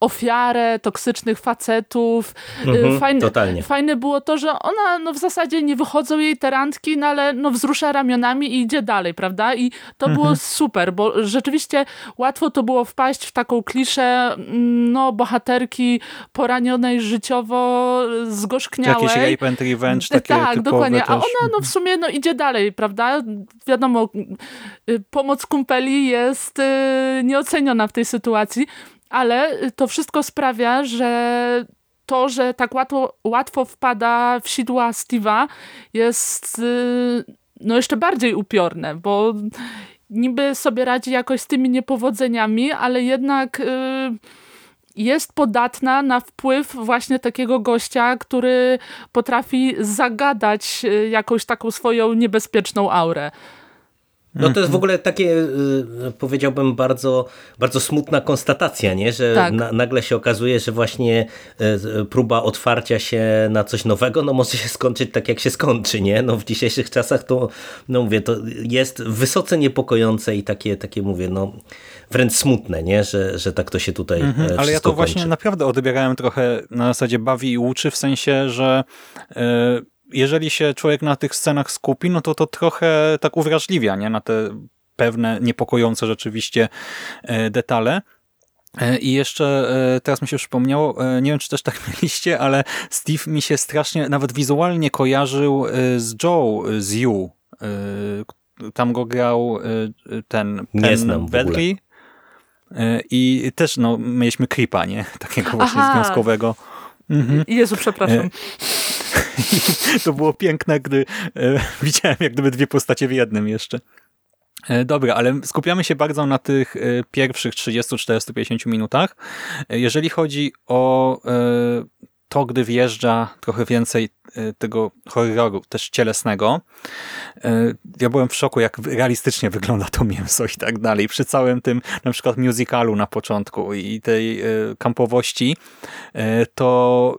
Speaker 3: ofiarę toksycznych facetów. Y,
Speaker 2: mhm, fajne, totalnie.
Speaker 3: fajne było to, że ona no, w zasadzie nie wychodzą jej te randki, no, ale no, wzrusza ramionami i idzie dalej, prawda? I to mhm. było super, bo rzeczywiście łatwo to było wpaść w taką kliszę mm, no, bohaterki poranionej życiowo, zgorzkniałej.
Speaker 1: Jakieś rape and revenge, takie Tak, dokładnie. Też.
Speaker 3: A ona no, w sumie no, idzie dalej, prawda? Wiadomo, y, pomoc kumpeli jest y, nieoceniona w tej sytuacji, ale to wszystko sprawia, że to, że tak łatwo, łatwo wpada w sidła Steve'a jest y, no jeszcze bardziej upiorne, bo niby sobie radzi jakoś z tymi niepowodzeniami, ale jednak y, jest podatna na wpływ właśnie takiego gościa, który potrafi zagadać y, jakąś taką swoją niebezpieczną aurę.
Speaker 2: No to jest w ogóle takie, y, powiedziałbym, bardzo, bardzo smutna konstatacja, nie? że tak. na, nagle się okazuje, że właśnie y, próba otwarcia się na coś nowego, no może się skończyć tak, jak się skończy. Nie? No w dzisiejszych czasach to, no mówię, to jest wysoce niepokojące i takie, takie mówię, no wręcz smutne, nie? Że, że tak to się tutaj mhm,
Speaker 1: Ale ja to kończy. właśnie naprawdę odbierałem trochę na zasadzie bawi i uczy, w sensie, że yy jeżeli się człowiek na tych scenach skupi, no to to trochę tak uwrażliwia nie? na te pewne niepokojące rzeczywiście e, detale. E, I jeszcze e, teraz mi się przypomniało, nie wiem czy też tak <laughs> mieliście, ale Steve mi się strasznie nawet wizualnie kojarzył z Joe z You. Tam go grał ten Pen Bedley. I też no, mieliśmy creepa, nie? <laughs> Takiego właśnie Aha. związkowego.
Speaker 3: Mhm. Jezu, przepraszam. <laughs>
Speaker 1: to było piękne, gdy e, widziałem jak gdyby dwie postacie w jednym jeszcze. E, dobra, ale skupiamy się bardzo na tych e, pierwszych 30, 40, 50 minutach. Jeżeli chodzi o to, gdy wjeżdża trochę więcej tego horroru, też cielesnego. Ja byłem w szoku, jak realistycznie wygląda to mięso i tak dalej. Przy całym tym na przykład musicalu na początku i tej kampowości, to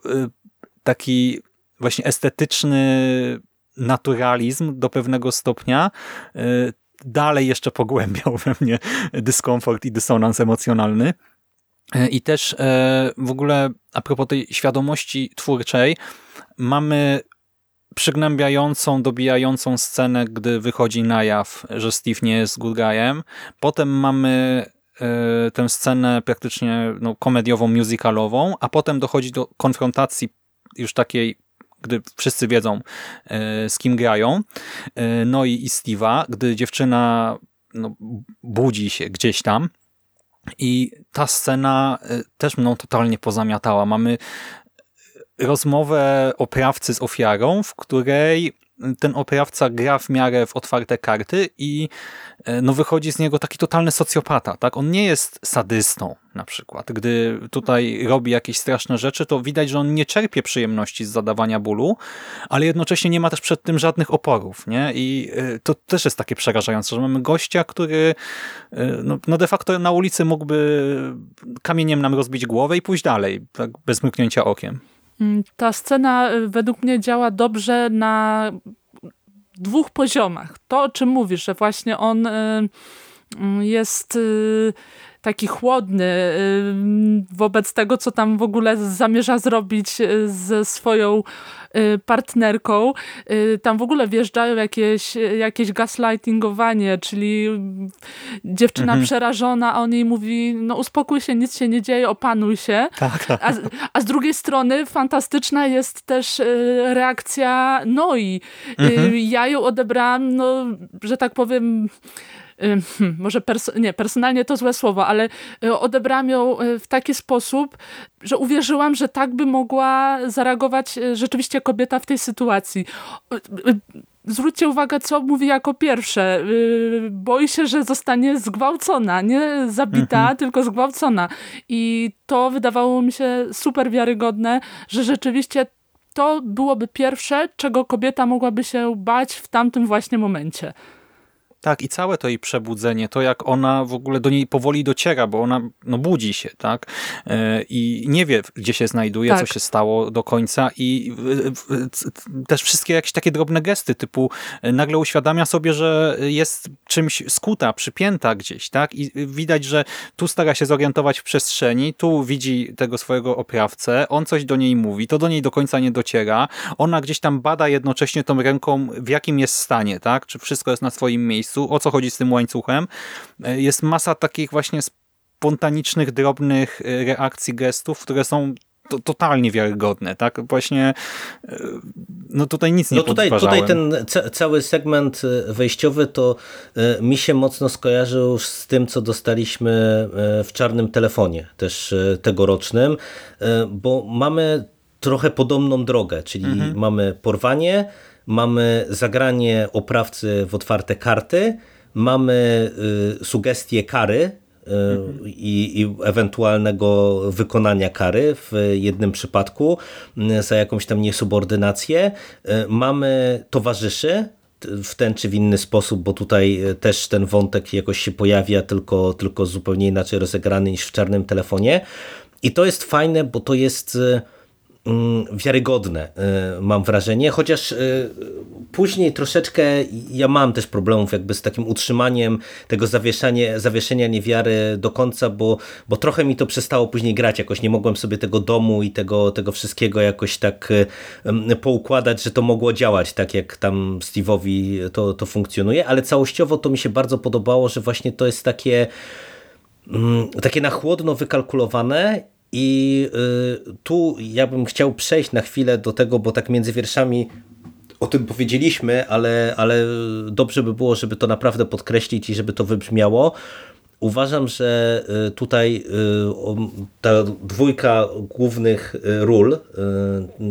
Speaker 1: taki właśnie estetyczny naturalizm do pewnego stopnia y, dalej jeszcze pogłębiał we mnie dyskomfort i dysonans emocjonalny. Y, I też y, w ogóle a propos tej świadomości twórczej, mamy przygnębiającą, dobijającą scenę, gdy wychodzi na jaw, że Steve nie jest good guyem. Potem mamy tę scenę praktycznie no, komediową, musicalową, a potem dochodzi do konfrontacji już takiej gdy wszyscy wiedzą, e, z kim grają. E, no i, i Steve'a, gdy dziewczyna no, budzi się gdzieś tam. I ta scena e, też mną totalnie pozamiatała. Mamy rozmowę oprawcy z ofiarą, w której ten oprawca gra w miarę w otwarte karty i e, no wychodzi z niego taki totalny socjopata. Tak? On nie jest sadystą na przykład. Gdy tutaj robi jakieś straszne rzeczy, to widać, że on nie czerpie przyjemności z zadawania bólu, ale jednocześnie nie ma też przed tym żadnych oporów. Nie? I e, to też jest takie przerażające, że mamy gościa, który e, no, no de facto na ulicy mógłby kamieniem nam rozbić głowę i pójść dalej, tak bez mrugnięcia okiem.
Speaker 3: Mm, ta scena y, według mnie działa dobrze na dwóch poziomach. To, o czym mówisz, że właśnie on y, mm, jest y, taki chłodny wobec tego, co tam w ogóle zamierza zrobić ze swoją Y, partnerką, y, tam w ogóle wjeżdżają jakieś, jakieś gaslightingowanie, czyli dziewczyna mhm. przerażona, a on jej mówi, no uspokój się, nic się nie dzieje, opanuj się. Tak, tak. A, a z drugiej strony fantastyczna jest też y, reakcja Noi. Mhm. Ja ją odebrałam, no, że tak powiem może perso nie, personalnie to złe słowo, ale y, odebrałam ją y, w taki sposób, że uwierzyłam, że tak by mogła zareagować y, rzeczywiście kobieta w tej sytuacji. Zwróćcie uwagę, co mówi jako pierwsze. Boi się, że zostanie zgwałcona. Nie zabita, mhm. tylko zgwałcona. I to wydawało mi się super wiarygodne, że rzeczywiście to byłoby pierwsze, czego kobieta mogłaby się bać w tamtym właśnie momencie.
Speaker 1: Tak, i całe to jej przebudzenie, to jak ona w ogóle do niej powoli dociera, bo ona no, budzi się, tak? E, I nie wie, gdzie się znajduje, tak. co się stało do końca i też wszystkie jakieś takie drobne gesty, typu e, nagle uświadamia sobie, że jest czymś skuta, przypięta gdzieś, tak? I widać, że tu stara się zorientować w przestrzeni, tu widzi tego swojego oprawcę, on coś do niej mówi, to do niej do końca nie dociera, ona gdzieś tam bada jednocześnie tą ręką, w jakim jest stanie, tak? Czy wszystko jest na swoim miejscu, o co chodzi z tym łańcuchem. E, jest masa takich właśnie spontanicznych, drobnych e, reakcji, gestów, które są to, totalnie wiarygodne, tak? Właśnie e, no tutaj nic nie
Speaker 2: No tutaj, tutaj ten cały segment wejściowy to mi się mocno skojarzył z tym, co dostaliśmy w czarnym telefonie, też tegorocznym, bo mamy trochę podobną drogę, czyli mhm. mamy porwanie, mamy zagranie oprawcy w otwarte karty, mamy y, sugestie kary i, i ewentualnego wykonania kary w jednym przypadku za jakąś tam niesubordynację. Mamy towarzyszy, w ten czy w inny sposób, bo tutaj też ten wątek jakoś się pojawia, tylko, tylko zupełnie inaczej rozegrany niż w czarnym telefonie. I to jest fajne, bo to jest wiarygodne, y, mam wrażenie, chociaż y, później troszeczkę ja mam też problemów jakby z takim utrzymaniem tego zawieszenia, zawieszenia niewiary do końca, bo, bo trochę mi to przestało później grać, jakoś nie mogłem sobie tego domu i tego, tego wszystkiego jakoś tak y, poukładać, że to mogło działać tak jak tam Steve'owi to, to funkcjonuje, ale całościowo to mi się bardzo podobało, że właśnie to jest takie mm, takie na chłodno wykalkulowane i y, tu ja bym chciał przejść na chwilę do tego, bo tak między wierszami o tym powiedzieliśmy, ale, ale dobrze by było, żeby to naprawdę podkreślić i żeby to wybrzmiało. Uważam, że y, tutaj y, ta dwójka głównych ról,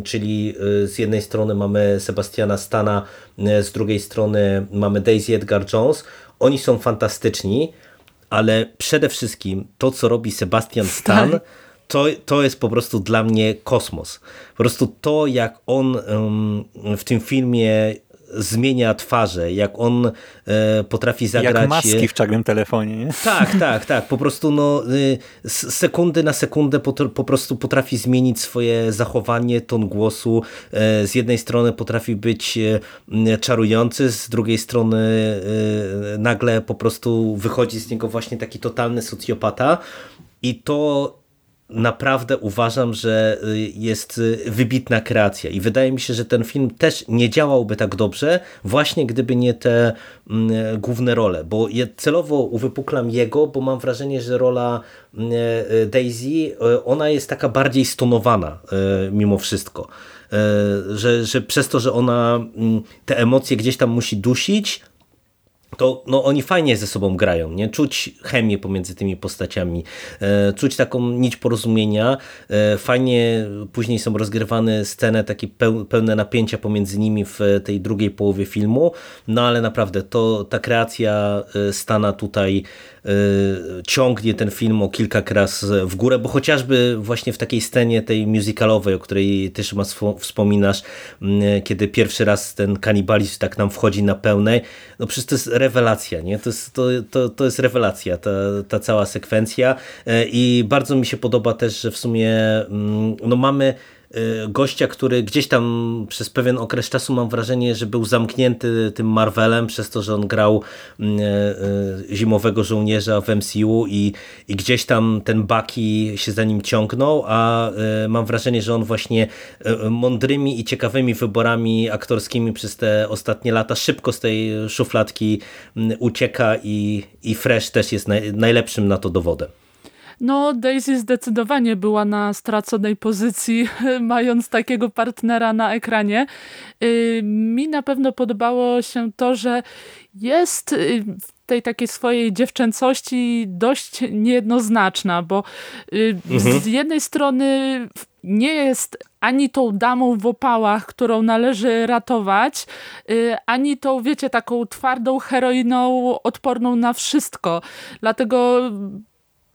Speaker 2: czyli z jednej strony mamy Sebastiana Stana, z drugiej strony mamy Daisy Edgar Jones, oni są fantastyczni, ale przede wszystkim to, co robi Sebastian Stan, tak to, to jest po prostu dla mnie kosmos. Po prostu to, jak on w tym filmie zmienia twarze, jak on e, potrafi zagrać...
Speaker 1: Jak maski w czarnym telefonie, nie?
Speaker 2: Tak, <laughs> tak, tak. Po prostu no, y, z sekundy na sekundę po, po, prostu potrafi zmienić swoje zachowanie, ton głosu. E, z jednej strony potrafi być e, czarujący, z drugiej strony nagle po prostu wychodzi z niego właśnie taki totalny socjopata i to naprawdę uważam, że y, jest y, wybitna kreacja i wydaje mi się, że ten film też nie działałby tak dobrze właśnie gdyby nie te mm, główne role, bo celowo uwypuklam jego, bo mam wrażenie, że rola mm, e, Daisy, e, ona jest taka bardziej stonowana e, mimo wszystko. Że, że przez to, że ona mm, te emocje gdzieś tam musi dusić, to no, oni fajnie ze sobą grają, nie? Czuć chemię pomiędzy tymi postaciami, e, czuć taką nić porozumienia. E, fajnie później są rozgrywane sceny takie pełne napięcia pomiędzy nimi w tej drugiej połowie filmu, no ale naprawdę to ta kreacja e, Stana tutaj Y, ciągnie ten film o kilka kras w górę, bo chociażby właśnie w takiej scenie tej musicalowej, o której też ma wspominasz, kiedy pierwszy raz ten kanibalizm tak nam wchodzi na pełnej, no przecież to jest rewelacja, nie? To, jest, to, to, to jest rewelacja, ta, ta cała sekwencja y, i bardzo mi się podoba też, że w sumie mm, no mamy gościa, który gdzieś tam przez pewien okres czasu mam wrażenie, że był zamknięty tym Marvelem przez to, że on grał mm, y, y, zimowego żołnierza w MCU i, i gdzieś tam ten Bucky się za nim ciągnął, a mam wrażenie, że on właśnie mądrymi i ciekawymi wyborami aktorskimi przez te ostatnie lata szybko z tej szufladki mm, ucieka i, i Fresh też jest naj, najlepszym na to dowodem.
Speaker 3: No, Daisy zdecydowanie była na straconej pozycji, <laughs> mając takiego partnera na ekranie. Y, mi na pewno podobało się to, że jest y, w tej takiej swojej dziewczęcości dość niejednoznaczna, bo y, mhm. z jednej strony nie jest ani tą damą w opałach, którą należy ratować, ani tą, wiecie, taką twardą heroiną odporną na wszystko. Dlatego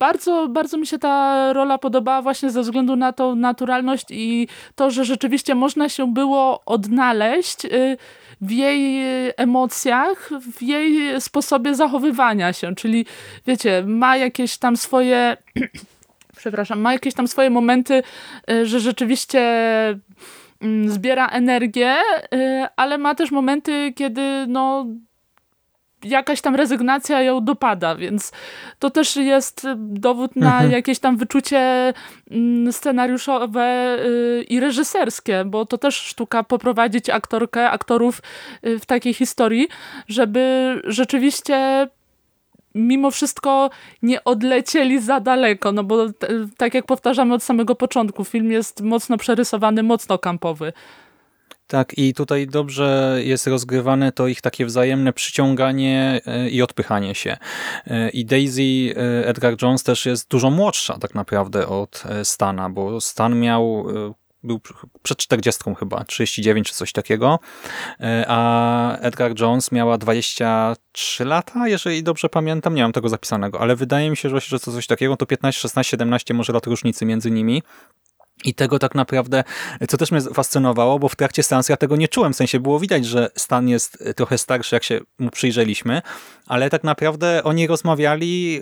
Speaker 3: bardzo, bardzo mi się ta rola podobała właśnie ze względu na tą naturalność i to, że rzeczywiście można się było odnaleźć y, w jej emocjach, w jej sposobie zachowywania się, czyli wiecie, ma jakieś tam swoje <clears throat> przepraszam, ma jakieś tam swoje momenty, y, że rzeczywiście mm, zbiera energię, y, ale ma też momenty, kiedy no jakaś tam rezygnacja ją dopada, więc to też jest dowód na mhm. jakieś tam wyczucie mm, scenariuszowe y, i reżyserskie, bo to też sztuka poprowadzić aktorkę, aktorów y, w takiej historii, żeby rzeczywiście mimo wszystko nie odlecieli za daleko, no bo tak jak powtarzamy od samego początku, film jest mocno przerysowany, mocno kampowy.
Speaker 1: Tak, i tutaj dobrze jest rozgrywane to ich takie wzajemne przyciąganie e, i odpychanie się. E, I Daisy e, Edgar Jones też jest dużo młodsza tak naprawdę od Stana, bo Stan miał był przed 40 chyba, 39 czy coś takiego, a Edgar Jones miała 23 lata, jeżeli dobrze pamiętam, nie mam tego zapisanego, ale wydaje mi się, że, coś takiego, to 15, 16, 17 może lat różnicy między nimi. I tego tak naprawdę, co też mnie fascynowało, bo w trakcie seansu ja tego nie czułem, w sensie było widać, że Stan jest trochę starszy, jak się mu przyjrzeliśmy, ale tak naprawdę oni rozmawiali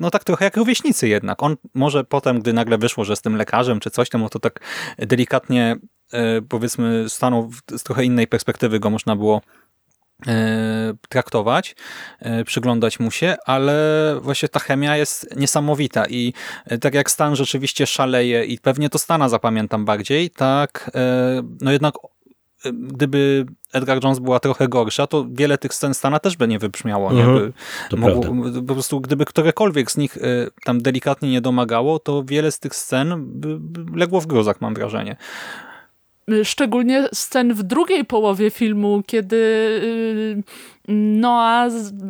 Speaker 1: no tak trochę jak rówieśnicy jednak. On może potem, gdy nagle wyszło, że jest tym lekarzem czy coś, to to tak delikatnie e, powiedzmy stanął z trochę innej perspektywy go można było e, traktować, e, przyglądać mu się, ale właśnie ta chemia jest niesamowita i tak jak Stan rzeczywiście szaleje i pewnie to Stana zapamiętam bardziej, tak no jednak gdyby Edgar Jones była trochę gorsza, to wiele tych scen Stana też by nie wybrzmiało. Nie?
Speaker 2: Mhm,
Speaker 1: by mogło, po prostu gdyby którekolwiek z nich tam delikatnie nie domagało, to wiele z tych scen by, legło w grozach, mam wrażenie.
Speaker 3: Szczególnie scen w drugiej połowie filmu, kiedy y,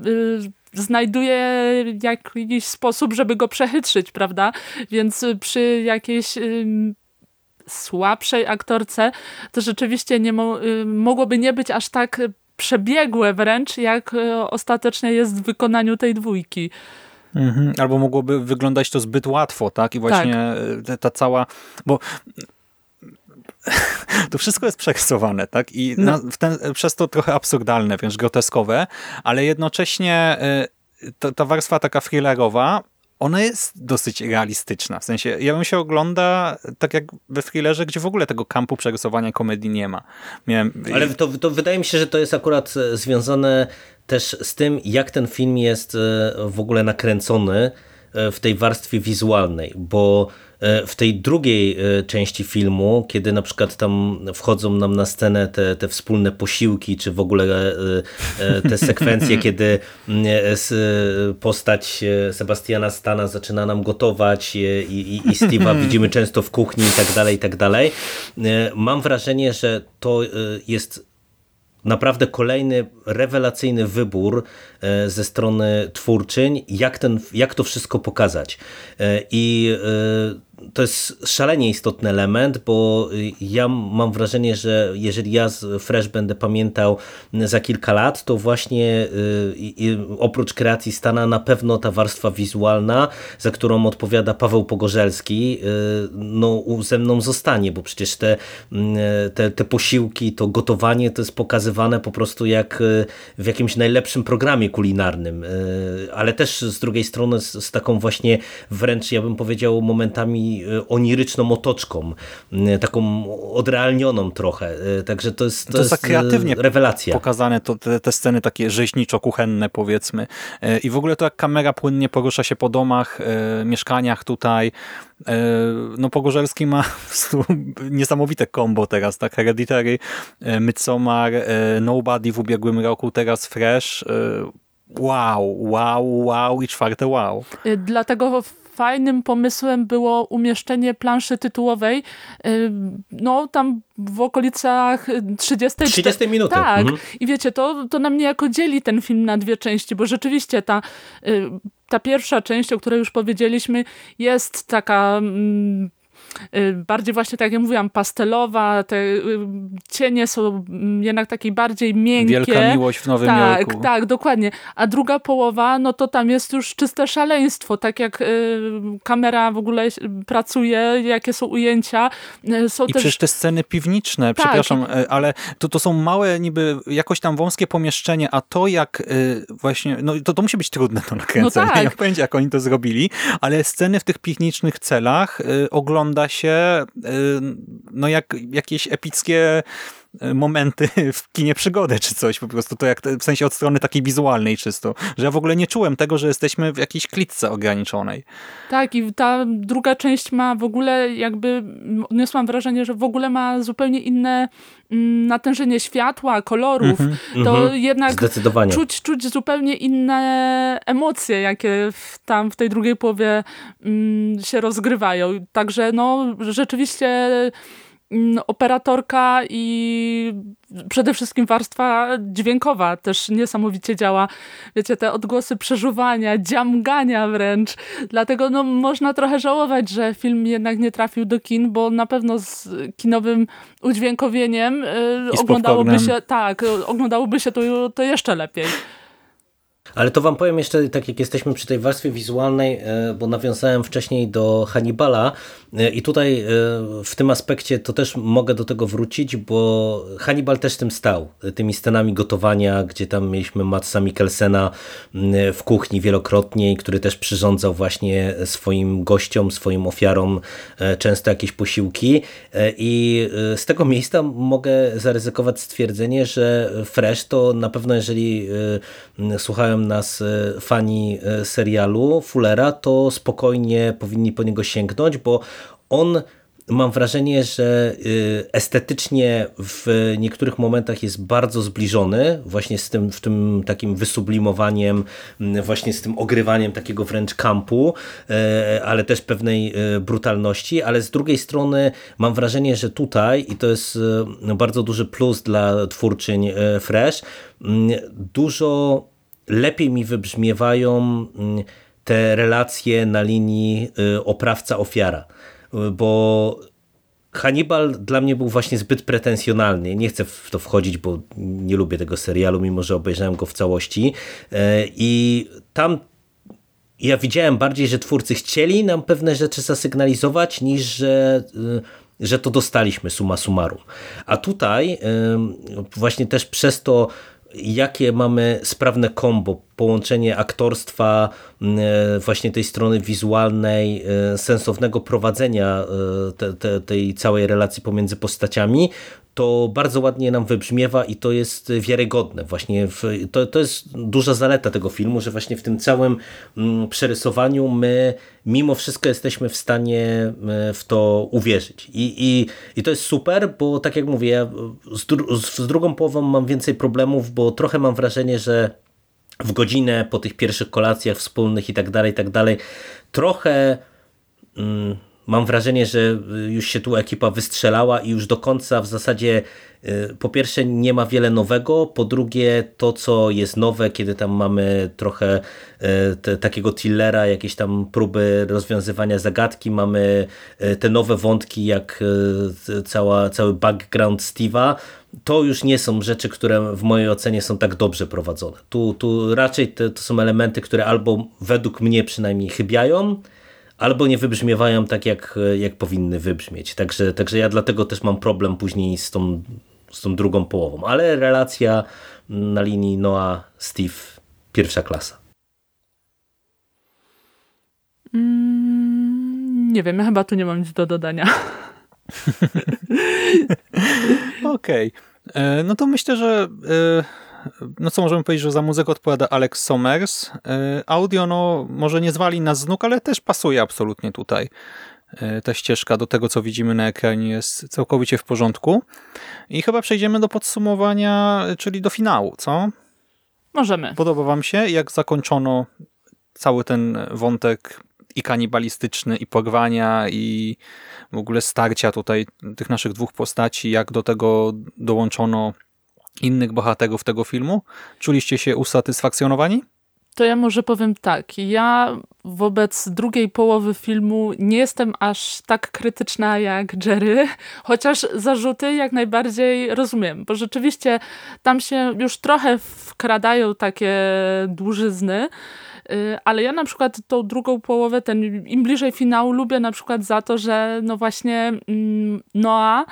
Speaker 3: y, znajduje jakiś sposób, żeby go przechytrzyć, prawda? Więc przy jakiejś słabszej aktorce, to rzeczywiście nie mo y, mogłoby nie być aż tak przebiegłe wręcz, jak y, ostatecznie jest w wykonaniu tej dwójki.
Speaker 1: Mhm. Albo mogłoby wyglądać to zbyt łatwo, tak? I właśnie tak. ta cała... Bo <laughs> to wszystko jest przerysowane, tak? I no. na, ten, przez to trochę absurdalne, wręcz groteskowe, ale jednocześnie ta, ta warstwa taka thrillerowa ona jest dosyć realistyczna. W sensie, ja bym się ogląda tak jak we thrillerze, gdzie w ogóle tego kampu przerysowania komedii nie ma. Miałem...
Speaker 2: Ale to, to wydaje mi się, że to jest akurat e, związane też z tym, jak ten film jest e, w ogóle nakręcony w tej warstwie wizualnej, bo E, w tej drugiej e, części filmu, kiedy na przykład tam wchodzą nam na scenę te, te wspólne posiłki, czy w ogóle e, te sekwencje, <laughs> kiedy mm, postać Sebastiana Stana zaczyna nam gotować i, i, i Steve'a <laughs> widzimy często w kuchni i tak dalej, i tak dalej. Mam wrażenie, że to jest naprawdę kolejny rewelacyjny wybór ze strony twórczyń, jak, ten, jak to wszystko pokazać. I to jest szalenie istotny element, bo ja mam wrażenie, że jeżeli ja z Fresh będę pamiętał za kilka lat, to właśnie y, oprócz kreacji Stana na pewno ta warstwa wizualna, za którą odpowiada Paweł Pogorzelski, y, no ze mną zostanie, bo przecież te, te, te posiłki, to gotowanie to jest pokazywane po prostu jak y, w jakimś najlepszym programie kulinarnym, ale też z drugiej strony z, z taką właśnie wręcz ja bym powiedział momentami E, oniryczną otoczką, taką odrealnioną trochę. E, także to jest, to, to jest e, kreatywnie rewelacja.
Speaker 1: pokazane to, te, te sceny takie rzeźniczo-kuchenne powiedzmy. I w ogóle to jak kamera płynnie porusza się po domach, mieszkaniach tutaj. No Pogorzelski ma <laughs> niesamowite kombo teraz, tak? Hereditary, Midsommar, Nobody w ubiegłym roku, teraz Fresh. Wow, wow, wow i czwarte wow.
Speaker 3: Dlatego fajnym pomysłem było umieszczenie planszy tytułowej y, no tam w okolicach 30,
Speaker 2: 30 minuty.
Speaker 3: Tak. Mhm. I wiecie, to, to nam niejako dzieli ten film na dwie części, bo rzeczywiście ta, y, ta pierwsza część, o której już powiedzieliśmy, jest taka mm, bardziej właśnie, tak jak mówiłam, pastelowa, te y, cienie są jednak takie bardziej miękkie.
Speaker 1: Wielka miłość w Nowym
Speaker 3: tak,
Speaker 1: Jorku.
Speaker 3: Tak, dokładnie. A druga połowa, no to tam jest już czyste szaleństwo, tak jak y, kamera w ogóle pracuje, jakie są ujęcia. Są
Speaker 1: I też... przecież te sceny piwniczne, tak. przepraszam, ale to, to są małe niby jakoś tam wąskie pomieszczenie, a to jak właśnie, no to, to musi być trudne to nakręcenie, no tak. <laughs> ja pamiętam jak oni to zrobili, ale sceny w tych piwniczych celach ogląda się y, no jak jakieś epickie momenty <laughs> w kinie przygody czy coś, po prostu to jak w sensie od strony takiej wizualnej czysto, że ja w ogóle nie czułem tego, że jesteśmy w jakiejś klitce ograniczonej.
Speaker 3: Tak i ta druga część ma w ogóle jakby, odniosłam wrażenie, że w ogóle ma zupełnie inne mm, natężenie światła, kolorów, mm -hmm, to mm -hmm. jednak czuć, czuć zupełnie inne emocje, jakie w, tam w tej drugiej połowie mm, się rozgrywają. Także no rzeczywiście operatorka i przede wszystkim warstwa dźwiękowa też niesamowicie działa. Wiecie, te odgłosy przeżuwania, dziamgania wręcz. Dlatego no, można trochę żałować, że film jednak nie trafił do kin, bo na pewno z kinowym udźwiękowieniem y, oglądałoby się, tak, oglądałoby się to, to jeszcze lepiej.
Speaker 2: Ale to wam powiem jeszcze, tak jak jesteśmy przy tej warstwie wizualnej, e, bo nawiązałem wcześniej do Hannibala i tutaj e, w tym aspekcie to też mogę do tego wrócić, bo Hannibal też tym stał. Tymi scenami gotowania, gdzie tam mieliśmy Matsa Mikkelsena w kuchni wielokrotnie, który też przyrządzał właśnie swoim gościom, swoim ofiarom często jakieś posiłki i z tego miejsca mogę zaryzykować stwierdzenie, że Fresh to na pewno jeżeli słuchałem nas e, fani e, serialu Fullera, to spokojnie powinni po niego sięgnąć, bo on mam wrażenie, że y, estetycznie w niektórych momentach jest bardzo zbliżony właśnie z tym, w tym takim wysublimowaniem, właśnie z tym ogrywaniem takiego wręcz kampu, e, ale też pewnej brutalności, ale z drugiej strony mam wrażenie, że tutaj, i to jest bardzo duży plus dla twórczyń Fresh, dużo lepiej mi wybrzmiewają mm, te relacje na linii oprawca-ofiara, bo Hannibal dla mnie był właśnie zbyt pretensjonalny. Nie chcę w to wchodzić, bo nie lubię tego serialu, mimo że obejrzałem go w całości. Y, I tam ja widziałem bardziej, że twórcy chcieli nam pewne rzeczy zasygnalizować, niż że, że to dostaliśmy suma summarum. A tutaj właśnie też przez to jakie mamy sprawne kombo, połączenie aktorstwa, e, właśnie tej strony wizualnej, e, sensownego prowadzenia e, te, te, tej całej relacji pomiędzy postaciami, to bardzo ładnie nam wybrzmiewa i to jest wiarygodne. Właśnie w, to, to jest duża zaleta tego filmu, że właśnie w tym całym mm, przerysowaniu my mimo wszystko jesteśmy w stanie e, w to uwierzyć. I, i, i to jest super, bo tak jak mówię, ja z, dru z drugą połową mam więcej problemów, bo trochę mam wrażenie, że w godzinę po tych pierwszych kolacjach wspólnych i tak dalej, i tak dalej, trochę... Mm, Mam wrażenie, że y, już się tu ekipa wystrzelała i już do końca w zasadzie y, po pierwsze nie ma wiele nowego, po drugie to co jest nowe, kiedy tam mamy trochę y, te, takiego tillera, jakieś tam próby rozwiązywania zagadki, mamy te nowe wątki jak cała, cały background Steve'a, to już nie są rzeczy, które w mojej ocenie są tak dobrze prowadzone. Tu, tu raczej te, to są elementy, które albo według mnie przynajmniej chybiają, albo nie wybrzmiewają tak, jak, jak powinny wybrzmieć. Także, także ja dlatego też mam problem później z tą, z tą drugą połową. Ale relacja na linii Noah-Steve pierwsza klasa.
Speaker 3: Mm, nie wiem, ja chyba tu nie mam nic do dodania. <laughs>
Speaker 1: Okej. Okay. E, no to myślę, że e, no co możemy powiedzieć, że za muzykę odpowiada Alex Somers. E, audio no może nie zwali nas z nóg, ale też pasuje absolutnie tutaj. E, ta ścieżka do tego, co widzimy na ekranie jest całkowicie w porządku. I chyba przejdziemy do podsumowania, czyli do finału, co?
Speaker 3: Możemy.
Speaker 1: Podoba wam się, jak zakończono cały ten wątek i kanibalistyczny, i porwania, i w ogóle starcia tutaj tych naszych dwóch postaci, jak do tego dołączono innych bohaterów tego filmu? Czuliście się usatysfakcjonowani?
Speaker 3: To ja może powiem tak. Ja wobec drugiej połowy filmu nie jestem aż tak krytyczna jak Jerry, <laughs> chociaż zarzuty jak najbardziej rozumiem, bo rzeczywiście tam się już trochę wkradają takie dłużyzny, y, ale ja na przykład tą drugą połowę, ten im bliżej finału lubię na przykład za to, że no właśnie mm, Noah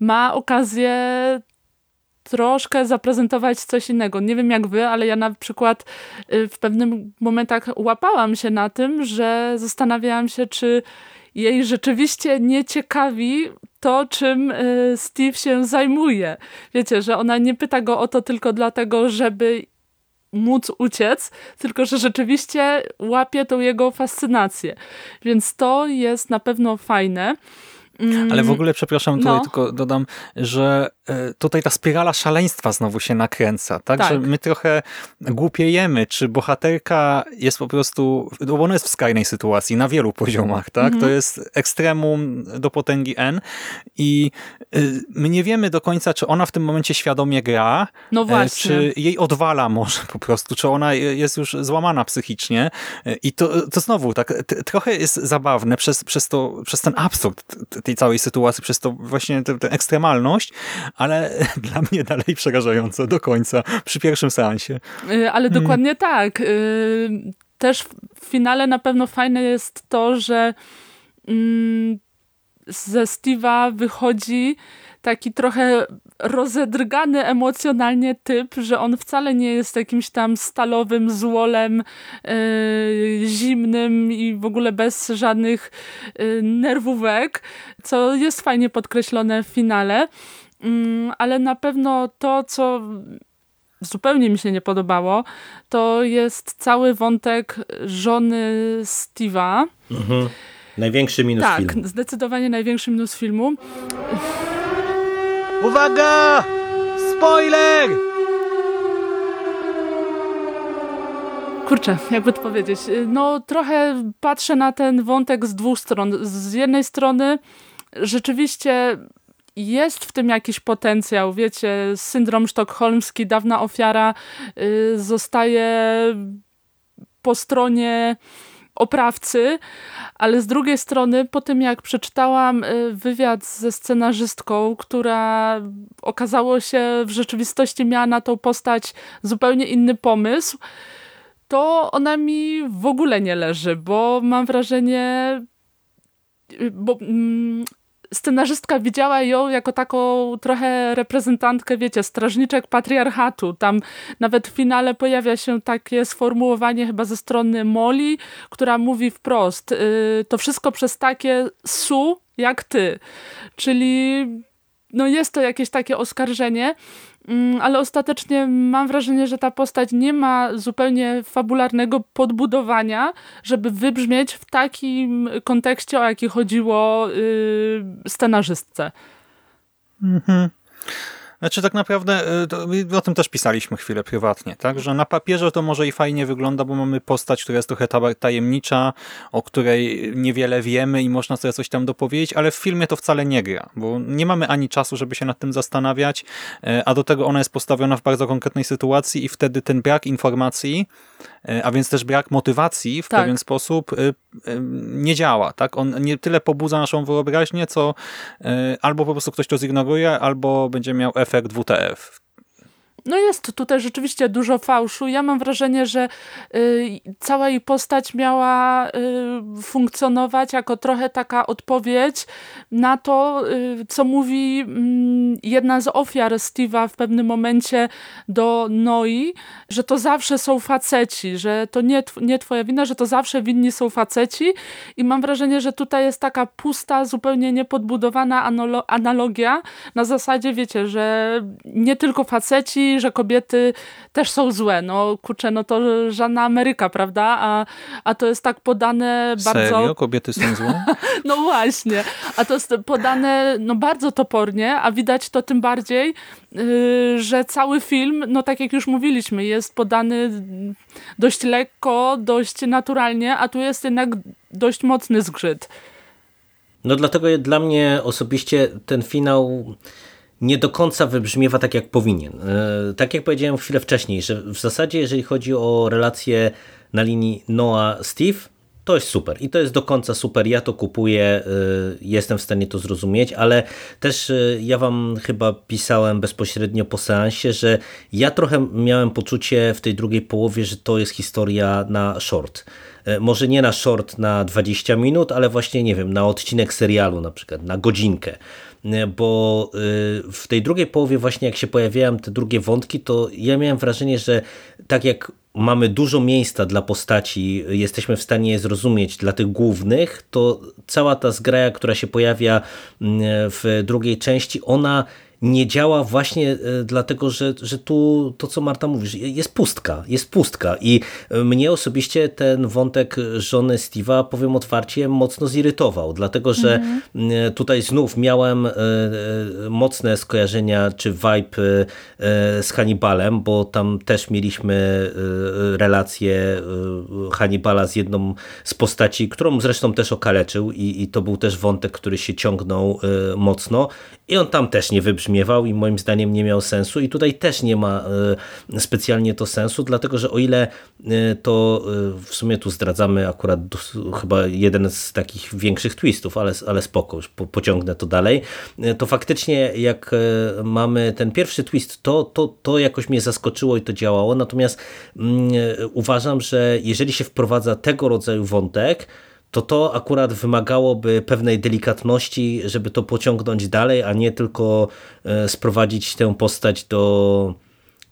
Speaker 3: ma okazję troszkę zaprezentować coś innego. Nie wiem jak wy, ale ja na przykład y, w pewnym momentach łapałam się na tym, że zastanawiałam się, czy jej rzeczywiście nie ciekawi to, czym y, Steve się zajmuje. Wiecie, że ona nie pyta go o to tylko dlatego, żeby móc uciec, tylko że rzeczywiście łapie tą jego fascynację. Więc to jest na pewno fajne. Mm,
Speaker 1: Ale w ogóle, przepraszam, tutaj
Speaker 3: No.
Speaker 1: tylko dodam, że e, tutaj ta spirala szaleństwa znowu się nakręca, tak?
Speaker 3: Tak.
Speaker 1: Że my trochę głupiejemy, czy bohaterka jest po prostu, no bo ona jest w skrajnej sytuacji na wielu poziomach, tak?
Speaker 3: Mhm.
Speaker 1: To jest ekstremum do potęgi N i y, my nie wiemy do końca, czy ona w tym momencie świadomie gra,
Speaker 3: No
Speaker 1: e,
Speaker 3: właśnie.
Speaker 1: czy jej odwala może po prostu, czy ona jest już złamana psychicznie E, i to, to znowu tak trochę jest zabawne przez, przez, to, przez ten absurd tej całej sytuacji, przez to właśnie tę tę ekstremalność, ale <laughs> dla mnie dalej przerażające do końca przy pierwszym seansie.
Speaker 3: Y, Ale dokładnie tak. Y, Też w finale na pewno fajne jest to, że mm, ze Steve'a wychodzi taki trochę rozedrgany emocjonalnie typ, że on wcale nie jest jakimś tam stalowym złolem, y, zimnym i w ogóle bez żadnych y, nerwówek, co jest fajnie podkreślone w finale. Mm, Ale na pewno to, co zupełnie mi się nie podobało, to jest cały wątek żony Steve'a.
Speaker 2: Mhm. Największy minus
Speaker 3: Tak,
Speaker 2: filmu.
Speaker 3: zdecydowanie największy minus filmu.
Speaker 2: Uwaga! Spoiler!
Speaker 3: Kurczę, jakby to powiedzieć. No trochę patrzę na ten wątek z dwóch stron. Z jednej strony rzeczywiście jest w tym jakiś potencjał. Wiecie, syndrom sztokholmski, dawna ofiara y, zostaje po stronie oprawcy, ale z drugiej strony po tym jak przeczytałam y, wywiad ze scenarzystką, która okazało się w rzeczywistości miała na tą postać zupełnie inny pomysł, to ona mi w ogóle nie leży, bo mam wrażenie, y, bo mm, scenarzystka widziała ją jako taką trochę reprezentantkę, wiecie, strażniczek patriarchatu. Tam nawet w finale pojawia się takie sformułowanie chyba ze strony Molly, która mówi wprost, y, to wszystko przez takie su jak ty. Czyli no jest to jakieś takie oskarżenie, ale ostatecznie mam wrażenie, że ta postać nie ma zupełnie fabularnego podbudowania, żeby wybrzmieć w takim kontekście, o jaki chodziło yy, scenarzystce.
Speaker 1: Mhm. Znaczy tak naprawdę, y, o tym też pisaliśmy chwilę prywatnie, tak, że na papierze to może i fajnie wygląda, bo mamy postać, która jest trochę ta- tajemnicza, o której niewiele wiemy i można sobie coś tam dopowiedzieć, ale w filmie to wcale nie gra, bo nie mamy ani czasu, żeby się nad tym zastanawiać, y, a do tego ona jest postawiona w bardzo konkretnej sytuacji i wtedy ten brak informacji, y, a więc też brak motywacji w
Speaker 3: Tak.
Speaker 1: pewien sposób nie działa, tak, on nie tyle pobudza naszą wyobraźnię, co albo po prostu ktoś to zignoruje, albo będzie miał efekt WTF.
Speaker 3: No jest tutaj rzeczywiście dużo fałszu. Ja mam wrażenie, że y, cała jej postać miała y, funkcjonować jako trochę taka odpowiedź na to, y, co mówi mm, jedna z ofiar Steve'a w pewnym momencie do Noi, że to zawsze są faceci, że to nie, tw- nie twoja wina, że to zawsze winni są faceci i mam wrażenie, że tutaj jest taka pusta, zupełnie niepodbudowana analo- analogia na zasadzie, wiecie, że nie tylko faceci, że kobiety też są złe. No kurczę, no to żadna Ameryka, prawda? A, a to jest tak podane bardzo...
Speaker 1: Serio? Kobiety są złe? <laughs>
Speaker 3: No właśnie, a to jest podane no bardzo topornie, a widać to tym bardziej, yy, że cały film, no tak jak już mówiliśmy, jest podany dość lekko, dość naturalnie, a tu jest jednak dość mocny zgrzyt.
Speaker 2: No dlatego dla mnie osobiście ten finał nie do końca wybrzmiewa tak, jak powinien. E, Tak jak powiedziałem chwilę wcześniej, że w zasadzie jeżeli chodzi o relacje na linii Noah-Steve, to jest super i to jest do końca super, ja to kupuję, e, jestem w stanie to zrozumieć, ale też e, ja wam chyba pisałem bezpośrednio po seansie, że ja trochę miałem poczucie w tej drugiej połowie, że to jest historia na short. Może nie na short na 20 minut, ale właśnie, nie wiem, na odcinek serialu na przykład, na godzinkę. E, Bo y, w tej drugiej połowie właśnie jak się pojawiają te drugie wątki, to ja miałem wrażenie, że tak jak mamy dużo miejsca dla postaci, jesteśmy w stanie je zrozumieć dla tych głównych, to cała ta zgraja, która się pojawia mm, w drugiej części, ona nie działa właśnie e, dlatego, że, że tu to, co Marta mówisz, jest pustka, jest pustka i e, mnie osobiście ten wątek żony Steve'a, powiem otwarcie, mocno zirytował, dlatego, że mm. tutaj znów miałem mocne skojarzenia czy vibe z Hannibalem, bo tam też mieliśmy relację Hannibala z jedną z postaci, którą zresztą też okaleczył i, i to był też wątek, który się ciągnął mocno i on tam też nie wybrzmiewał i moim zdaniem nie miał sensu. I tutaj też nie ma e, specjalnie to sensu, dlatego że o ile e, to e, w sumie tu zdradzamy akurat chyba jeden z takich większych twistów, ale, ale spoko, już pociągnę to dalej, to faktycznie jak mamy ten pierwszy twist, to, to, to jakoś mnie zaskoczyło i to działało, natomiast mm, uważam, że jeżeli się wprowadza tego rodzaju wątek, to to akurat wymagałoby pewnej delikatności, żeby to pociągnąć dalej, a nie tylko e, sprowadzić tę postać do,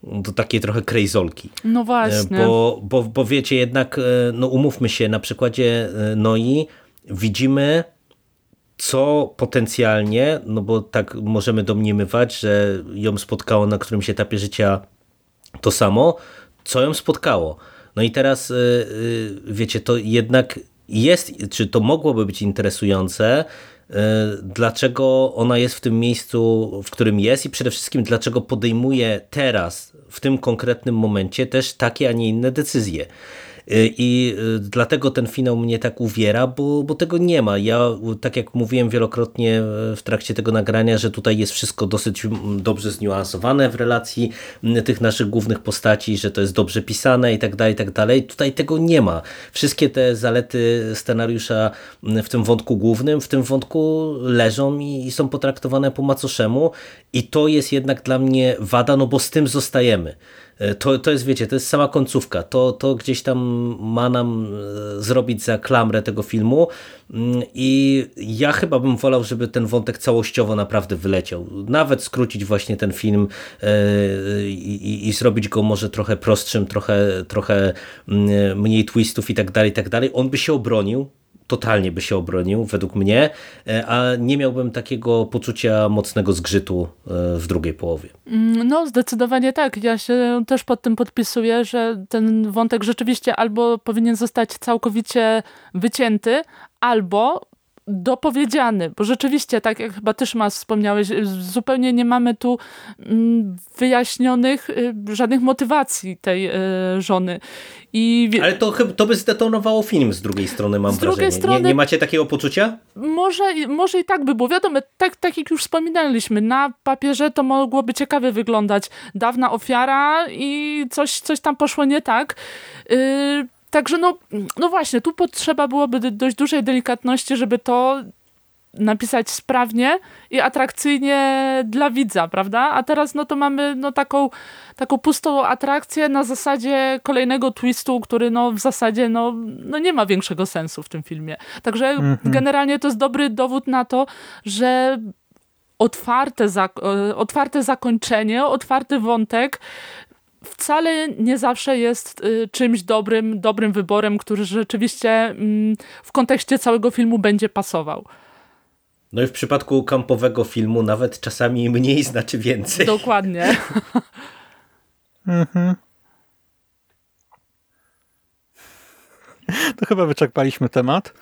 Speaker 2: do takiej trochę krejzolki.
Speaker 3: No właśnie.
Speaker 2: Bo, bo, bo wiecie, jednak, e, no umówmy się, na przykładzie e, Noi widzimy co potencjalnie, no bo tak możemy domniemywać, że ją spotkało na którymś etapie życia to samo, co ją spotkało. No i teraz, wiecie, to jednak jest, czy to mogłoby być interesujące, e, dlaczego ona jest w tym miejscu, w którym jest i przede wszystkim dlaczego podejmuje teraz, w tym konkretnym momencie też takie, a nie inne decyzje. Y, I y, dlatego ten finał mnie tak uwiera, bo, bo tego nie ma. Ja, tak jak mówiłem wielokrotnie w trakcie tego nagrania, że tutaj jest wszystko dosyć dobrze zniuansowane w relacji tych naszych głównych postaci, że to jest dobrze pisane i tak dalej, i tak dalej. Tutaj tego nie ma. Wszystkie te zalety scenariusza w tym wątku głównym, w tym wątku leżą i, i są potraktowane po macoszemu i to jest jednak dla mnie wada, no bo z tym zostajemy. E, to, to jest, wiecie, to jest sama końcówka. To, to gdzieś tam ma nam e, zrobić za klamrę tego filmu mm, i ja chyba bym wolał, żeby ten wątek całościowo naprawdę wyleciał. Nawet skrócić właśnie ten film e, i, i zrobić go może trochę prostszym, trochę, trochę mm, mniej twistów i tak dalej, i tak dalej. On by się obronił, totalnie by się obronił, według mnie, e, a nie miałbym takiego poczucia mocnego zgrzytu e, w drugiej połowie.
Speaker 3: Mm, no, zdecydowanie tak. Ja się też pod tym podpisuję, że ten wątek rzeczywiście albo powinien zostać całkowicie wycięty, albo dopowiedziany, bo rzeczywiście, tak jak chyba też ma wspomniałeś, zupełnie nie mamy tu mm, wyjaśnionych y, żadnych motywacji tej y, żony. I...
Speaker 2: Ale to, to by zdetonowało film z drugiej strony, mam z wrażenie. Drugiej strony, nie, nie, macie takiego poczucia?
Speaker 3: Może, może i tak by było. Wiadomo, tak, tak jak już wspominaliśmy, na papierze to mogłoby ciekawie wyglądać. Dawna ofiara i coś, coś tam poszło nie tak. Yy, Także no, no właśnie, tu potrzeba byłoby dość dużej delikatności, żeby to napisać sprawnie i atrakcyjnie dla widza, prawda? A teraz no to mamy no taką, taką pustą atrakcję na zasadzie kolejnego twistu, który no w zasadzie no, no nie ma większego sensu w tym filmie. Także -hmm. generalnie to jest dobry dowód na to, że otwarte, zak e, otwarte zakończenie, otwarty wątek wcale nie zawsze jest y, czymś dobrym, dobrym wyborem, który rzeczywiście mm, w kontekście całego filmu będzie pasował.
Speaker 2: No i w przypadku kampowego filmu nawet czasami mniej znaczy więcej.
Speaker 3: Dokładnie. mhm.
Speaker 1: To chyba wyczerpaliśmy temat.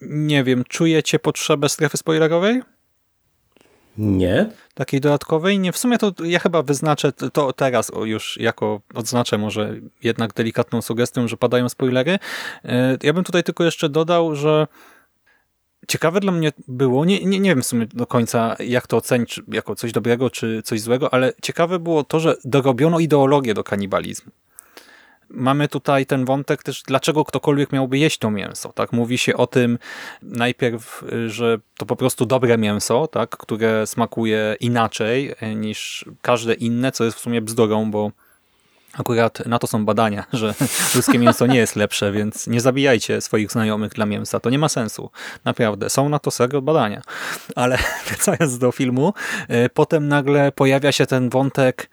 Speaker 1: nie wiem, czujecie potrzebę strefy spoilerowej?
Speaker 2: Nie.
Speaker 1: Takiej dodatkowej? Nie, w sumie to ja chyba wyznaczę to teraz już jako odznaczę może jednak delikatną sugestią, że padają spoilery. E, ja bym tutaj tylko jeszcze dodał, że ciekawe dla mnie było, nie, nie, nie wiem w sumie do końca jak to ocenić jako coś dobrego czy coś złego, ale ciekawe było to, że dorobiono ideologię do kanibalizmu mamy tutaj ten wątek też, dlaczego ktokolwiek miałby jeść to mięso. Tak? Mówi się o tym najpierw, że to po prostu dobre mięso, tak? które smakuje inaczej e, niż każde inne, co jest w sumie bzdurą, bo Akurat na to są badania, <laughs> że ludzkie mięso nie jest lepsze, więc nie zabijajcie swoich znajomych dla mięsa. To nie ma sensu. Naprawdę. Są na to serio badania. Ale <laughs> wracając do filmu, e, potem nagle pojawia się ten wątek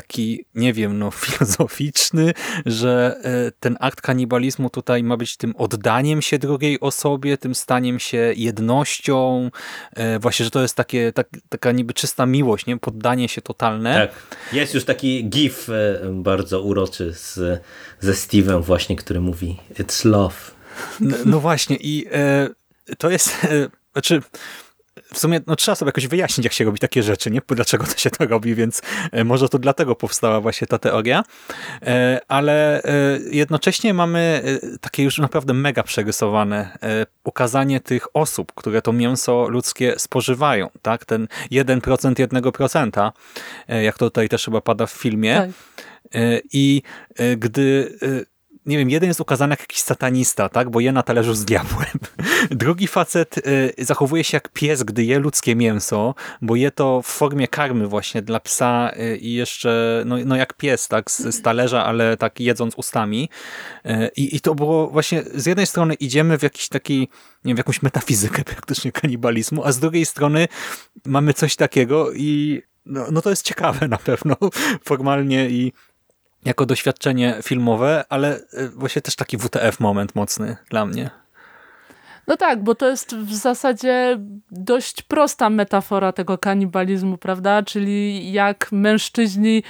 Speaker 1: taki, nie wiem, no <laughs> filozoficzny, że e, ten akt kanibalizmu tutaj ma być tym oddaniem się drugiej osobie, tym staniem się jednością, e, właśnie, że to jest takie, tak, taka niby czysta miłość, nie? Poddanie się totalne.
Speaker 2: Tak. Jest już taki gif e, bardzo uroczy z, ze Steve'em właśnie, który mówi it's love.
Speaker 1: No, no właśnie i e, to jest, e, znaczy w sumie no, trzeba sobie jakoś wyjaśnić, jak się robi takie rzeczy, nie? Dlaczego to się to robi, więc e, może to dlatego powstała właśnie ta teoria. E, ale e, jednocześnie mamy takie już naprawdę mega przerysowane ukazanie tych osób, które to mięso ludzkie spożywają. tak? Ten 1% 1%, jak to tutaj też chyba pada w filmie. Tak. I gdy nie wiem, jeden jest ukazany jak jakiś satanista, tak, bo je na talerzu z diabłem. <laughs> Drugi facet y, zachowuje się jak pies, gdy je ludzkie mięso, bo je to w formie karmy właśnie dla psa y, i jeszcze, no, no jak pies, tak, z, z talerza, ale tak jedząc ustami. Y, I, I to było właśnie, z jednej strony idziemy w jakiś taki, nie wiem, w jakąś metafizykę <laughs> praktycznie kanibalizmu, a z drugiej strony mamy coś takiego i no, no to jest ciekawe na pewno <laughs> formalnie i jako doświadczenie filmowe, ale y, właśnie też taki WTF moment mocny dla mnie.
Speaker 3: No tak, bo to jest w zasadzie dość prosta metafora tego kanibalizmu, prawda? Czyli jak mężczyźni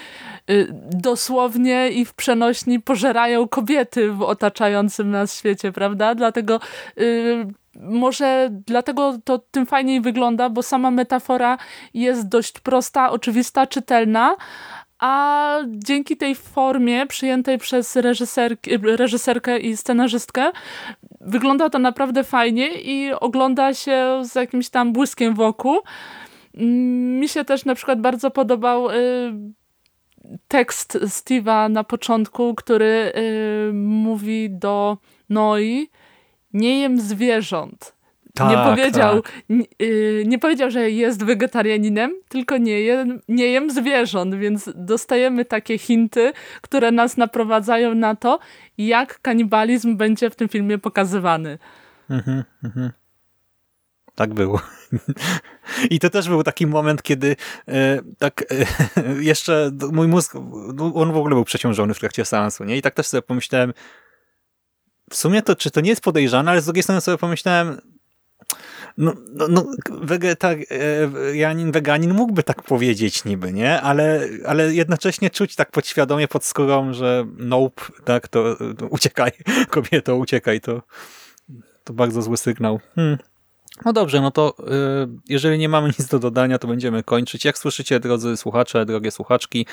Speaker 3: y, dosłownie i w przenośni pożerają kobiety w otaczającym nas świecie, prawda? Dlatego y, może dlatego to tym fajniej wygląda, bo sama metafora jest dość prosta, oczywista, czytelna, a dzięki tej formie przyjętej przez reżyserkę i scenarzystkę wygląda to naprawdę fajnie i ogląda się z jakimś tam błyskiem wokół. Mm, mi się też na przykład bardzo podobał y, tekst Steve'a na początku, który y, mówi do Noi nie jem zwierząt. Tak, nie, powiedział, tak. nie, nie powiedział, że jest wegetarianinem, tylko nie jem, nie jem zwierząt, więc dostajemy takie hinty, które nas naprowadzają na to, jak kanibalizm będzie w tym filmie pokazywany. Mhm, mhm.
Speaker 1: Tak było. <laughs> I to też był taki moment, kiedy e, tak e, <laughs> jeszcze mój mózg, on w ogóle był przeciążony w trakcie seansu, nie? I tak też sobie pomyślałem, w sumie to, czy to nie jest podejrzane, ale z drugiej strony sobie pomyślałem, no, no, no wegetarianin, weganin mógłby tak powiedzieć niby, nie? Ale, ale jednocześnie czuć tak podświadomie pod skórą, że nope, tak, to, to uciekaj, <laughs> kobieto, uciekaj, to, to bardzo zły sygnał. Hmm. No dobrze, no to y, jeżeli nie mamy nic do dodania, to będziemy kończyć. Jak słyszycie, drodzy słuchacze, drogie słuchaczki,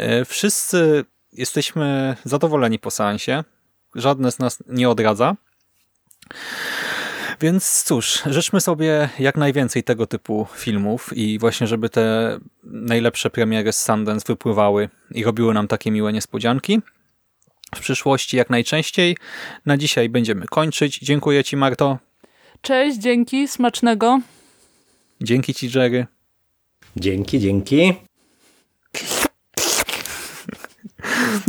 Speaker 1: y, wszyscy jesteśmy zadowoleni po seansie. Żadne z nas nie odradza. Więc cóż, życzmy sobie jak najwięcej tego typu filmów i właśnie, żeby te najlepsze premiery z Sundance wypływały i robiły nam takie miłe niespodzianki. W przyszłości jak najczęściej. Na dzisiaj będziemy kończyć. Dziękuję Ci, Marto.
Speaker 3: Cześć, dzięki, smacznego.
Speaker 1: Dzięki Ci, Jerry.
Speaker 2: Dzięki, dzięki.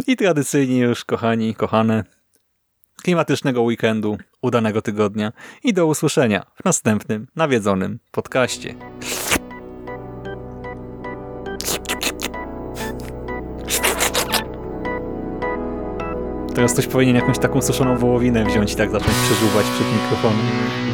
Speaker 1: I tradycyjnie już, kochani, kochane, klimatycznego weekendu, udanego tygodnia i do usłyszenia w następnym nawiedzonym podcaście. Teraz ktoś powinien jakąś taką suszoną wołowinę wziąć i tak zacząć przeżuwać przed mikrofonem.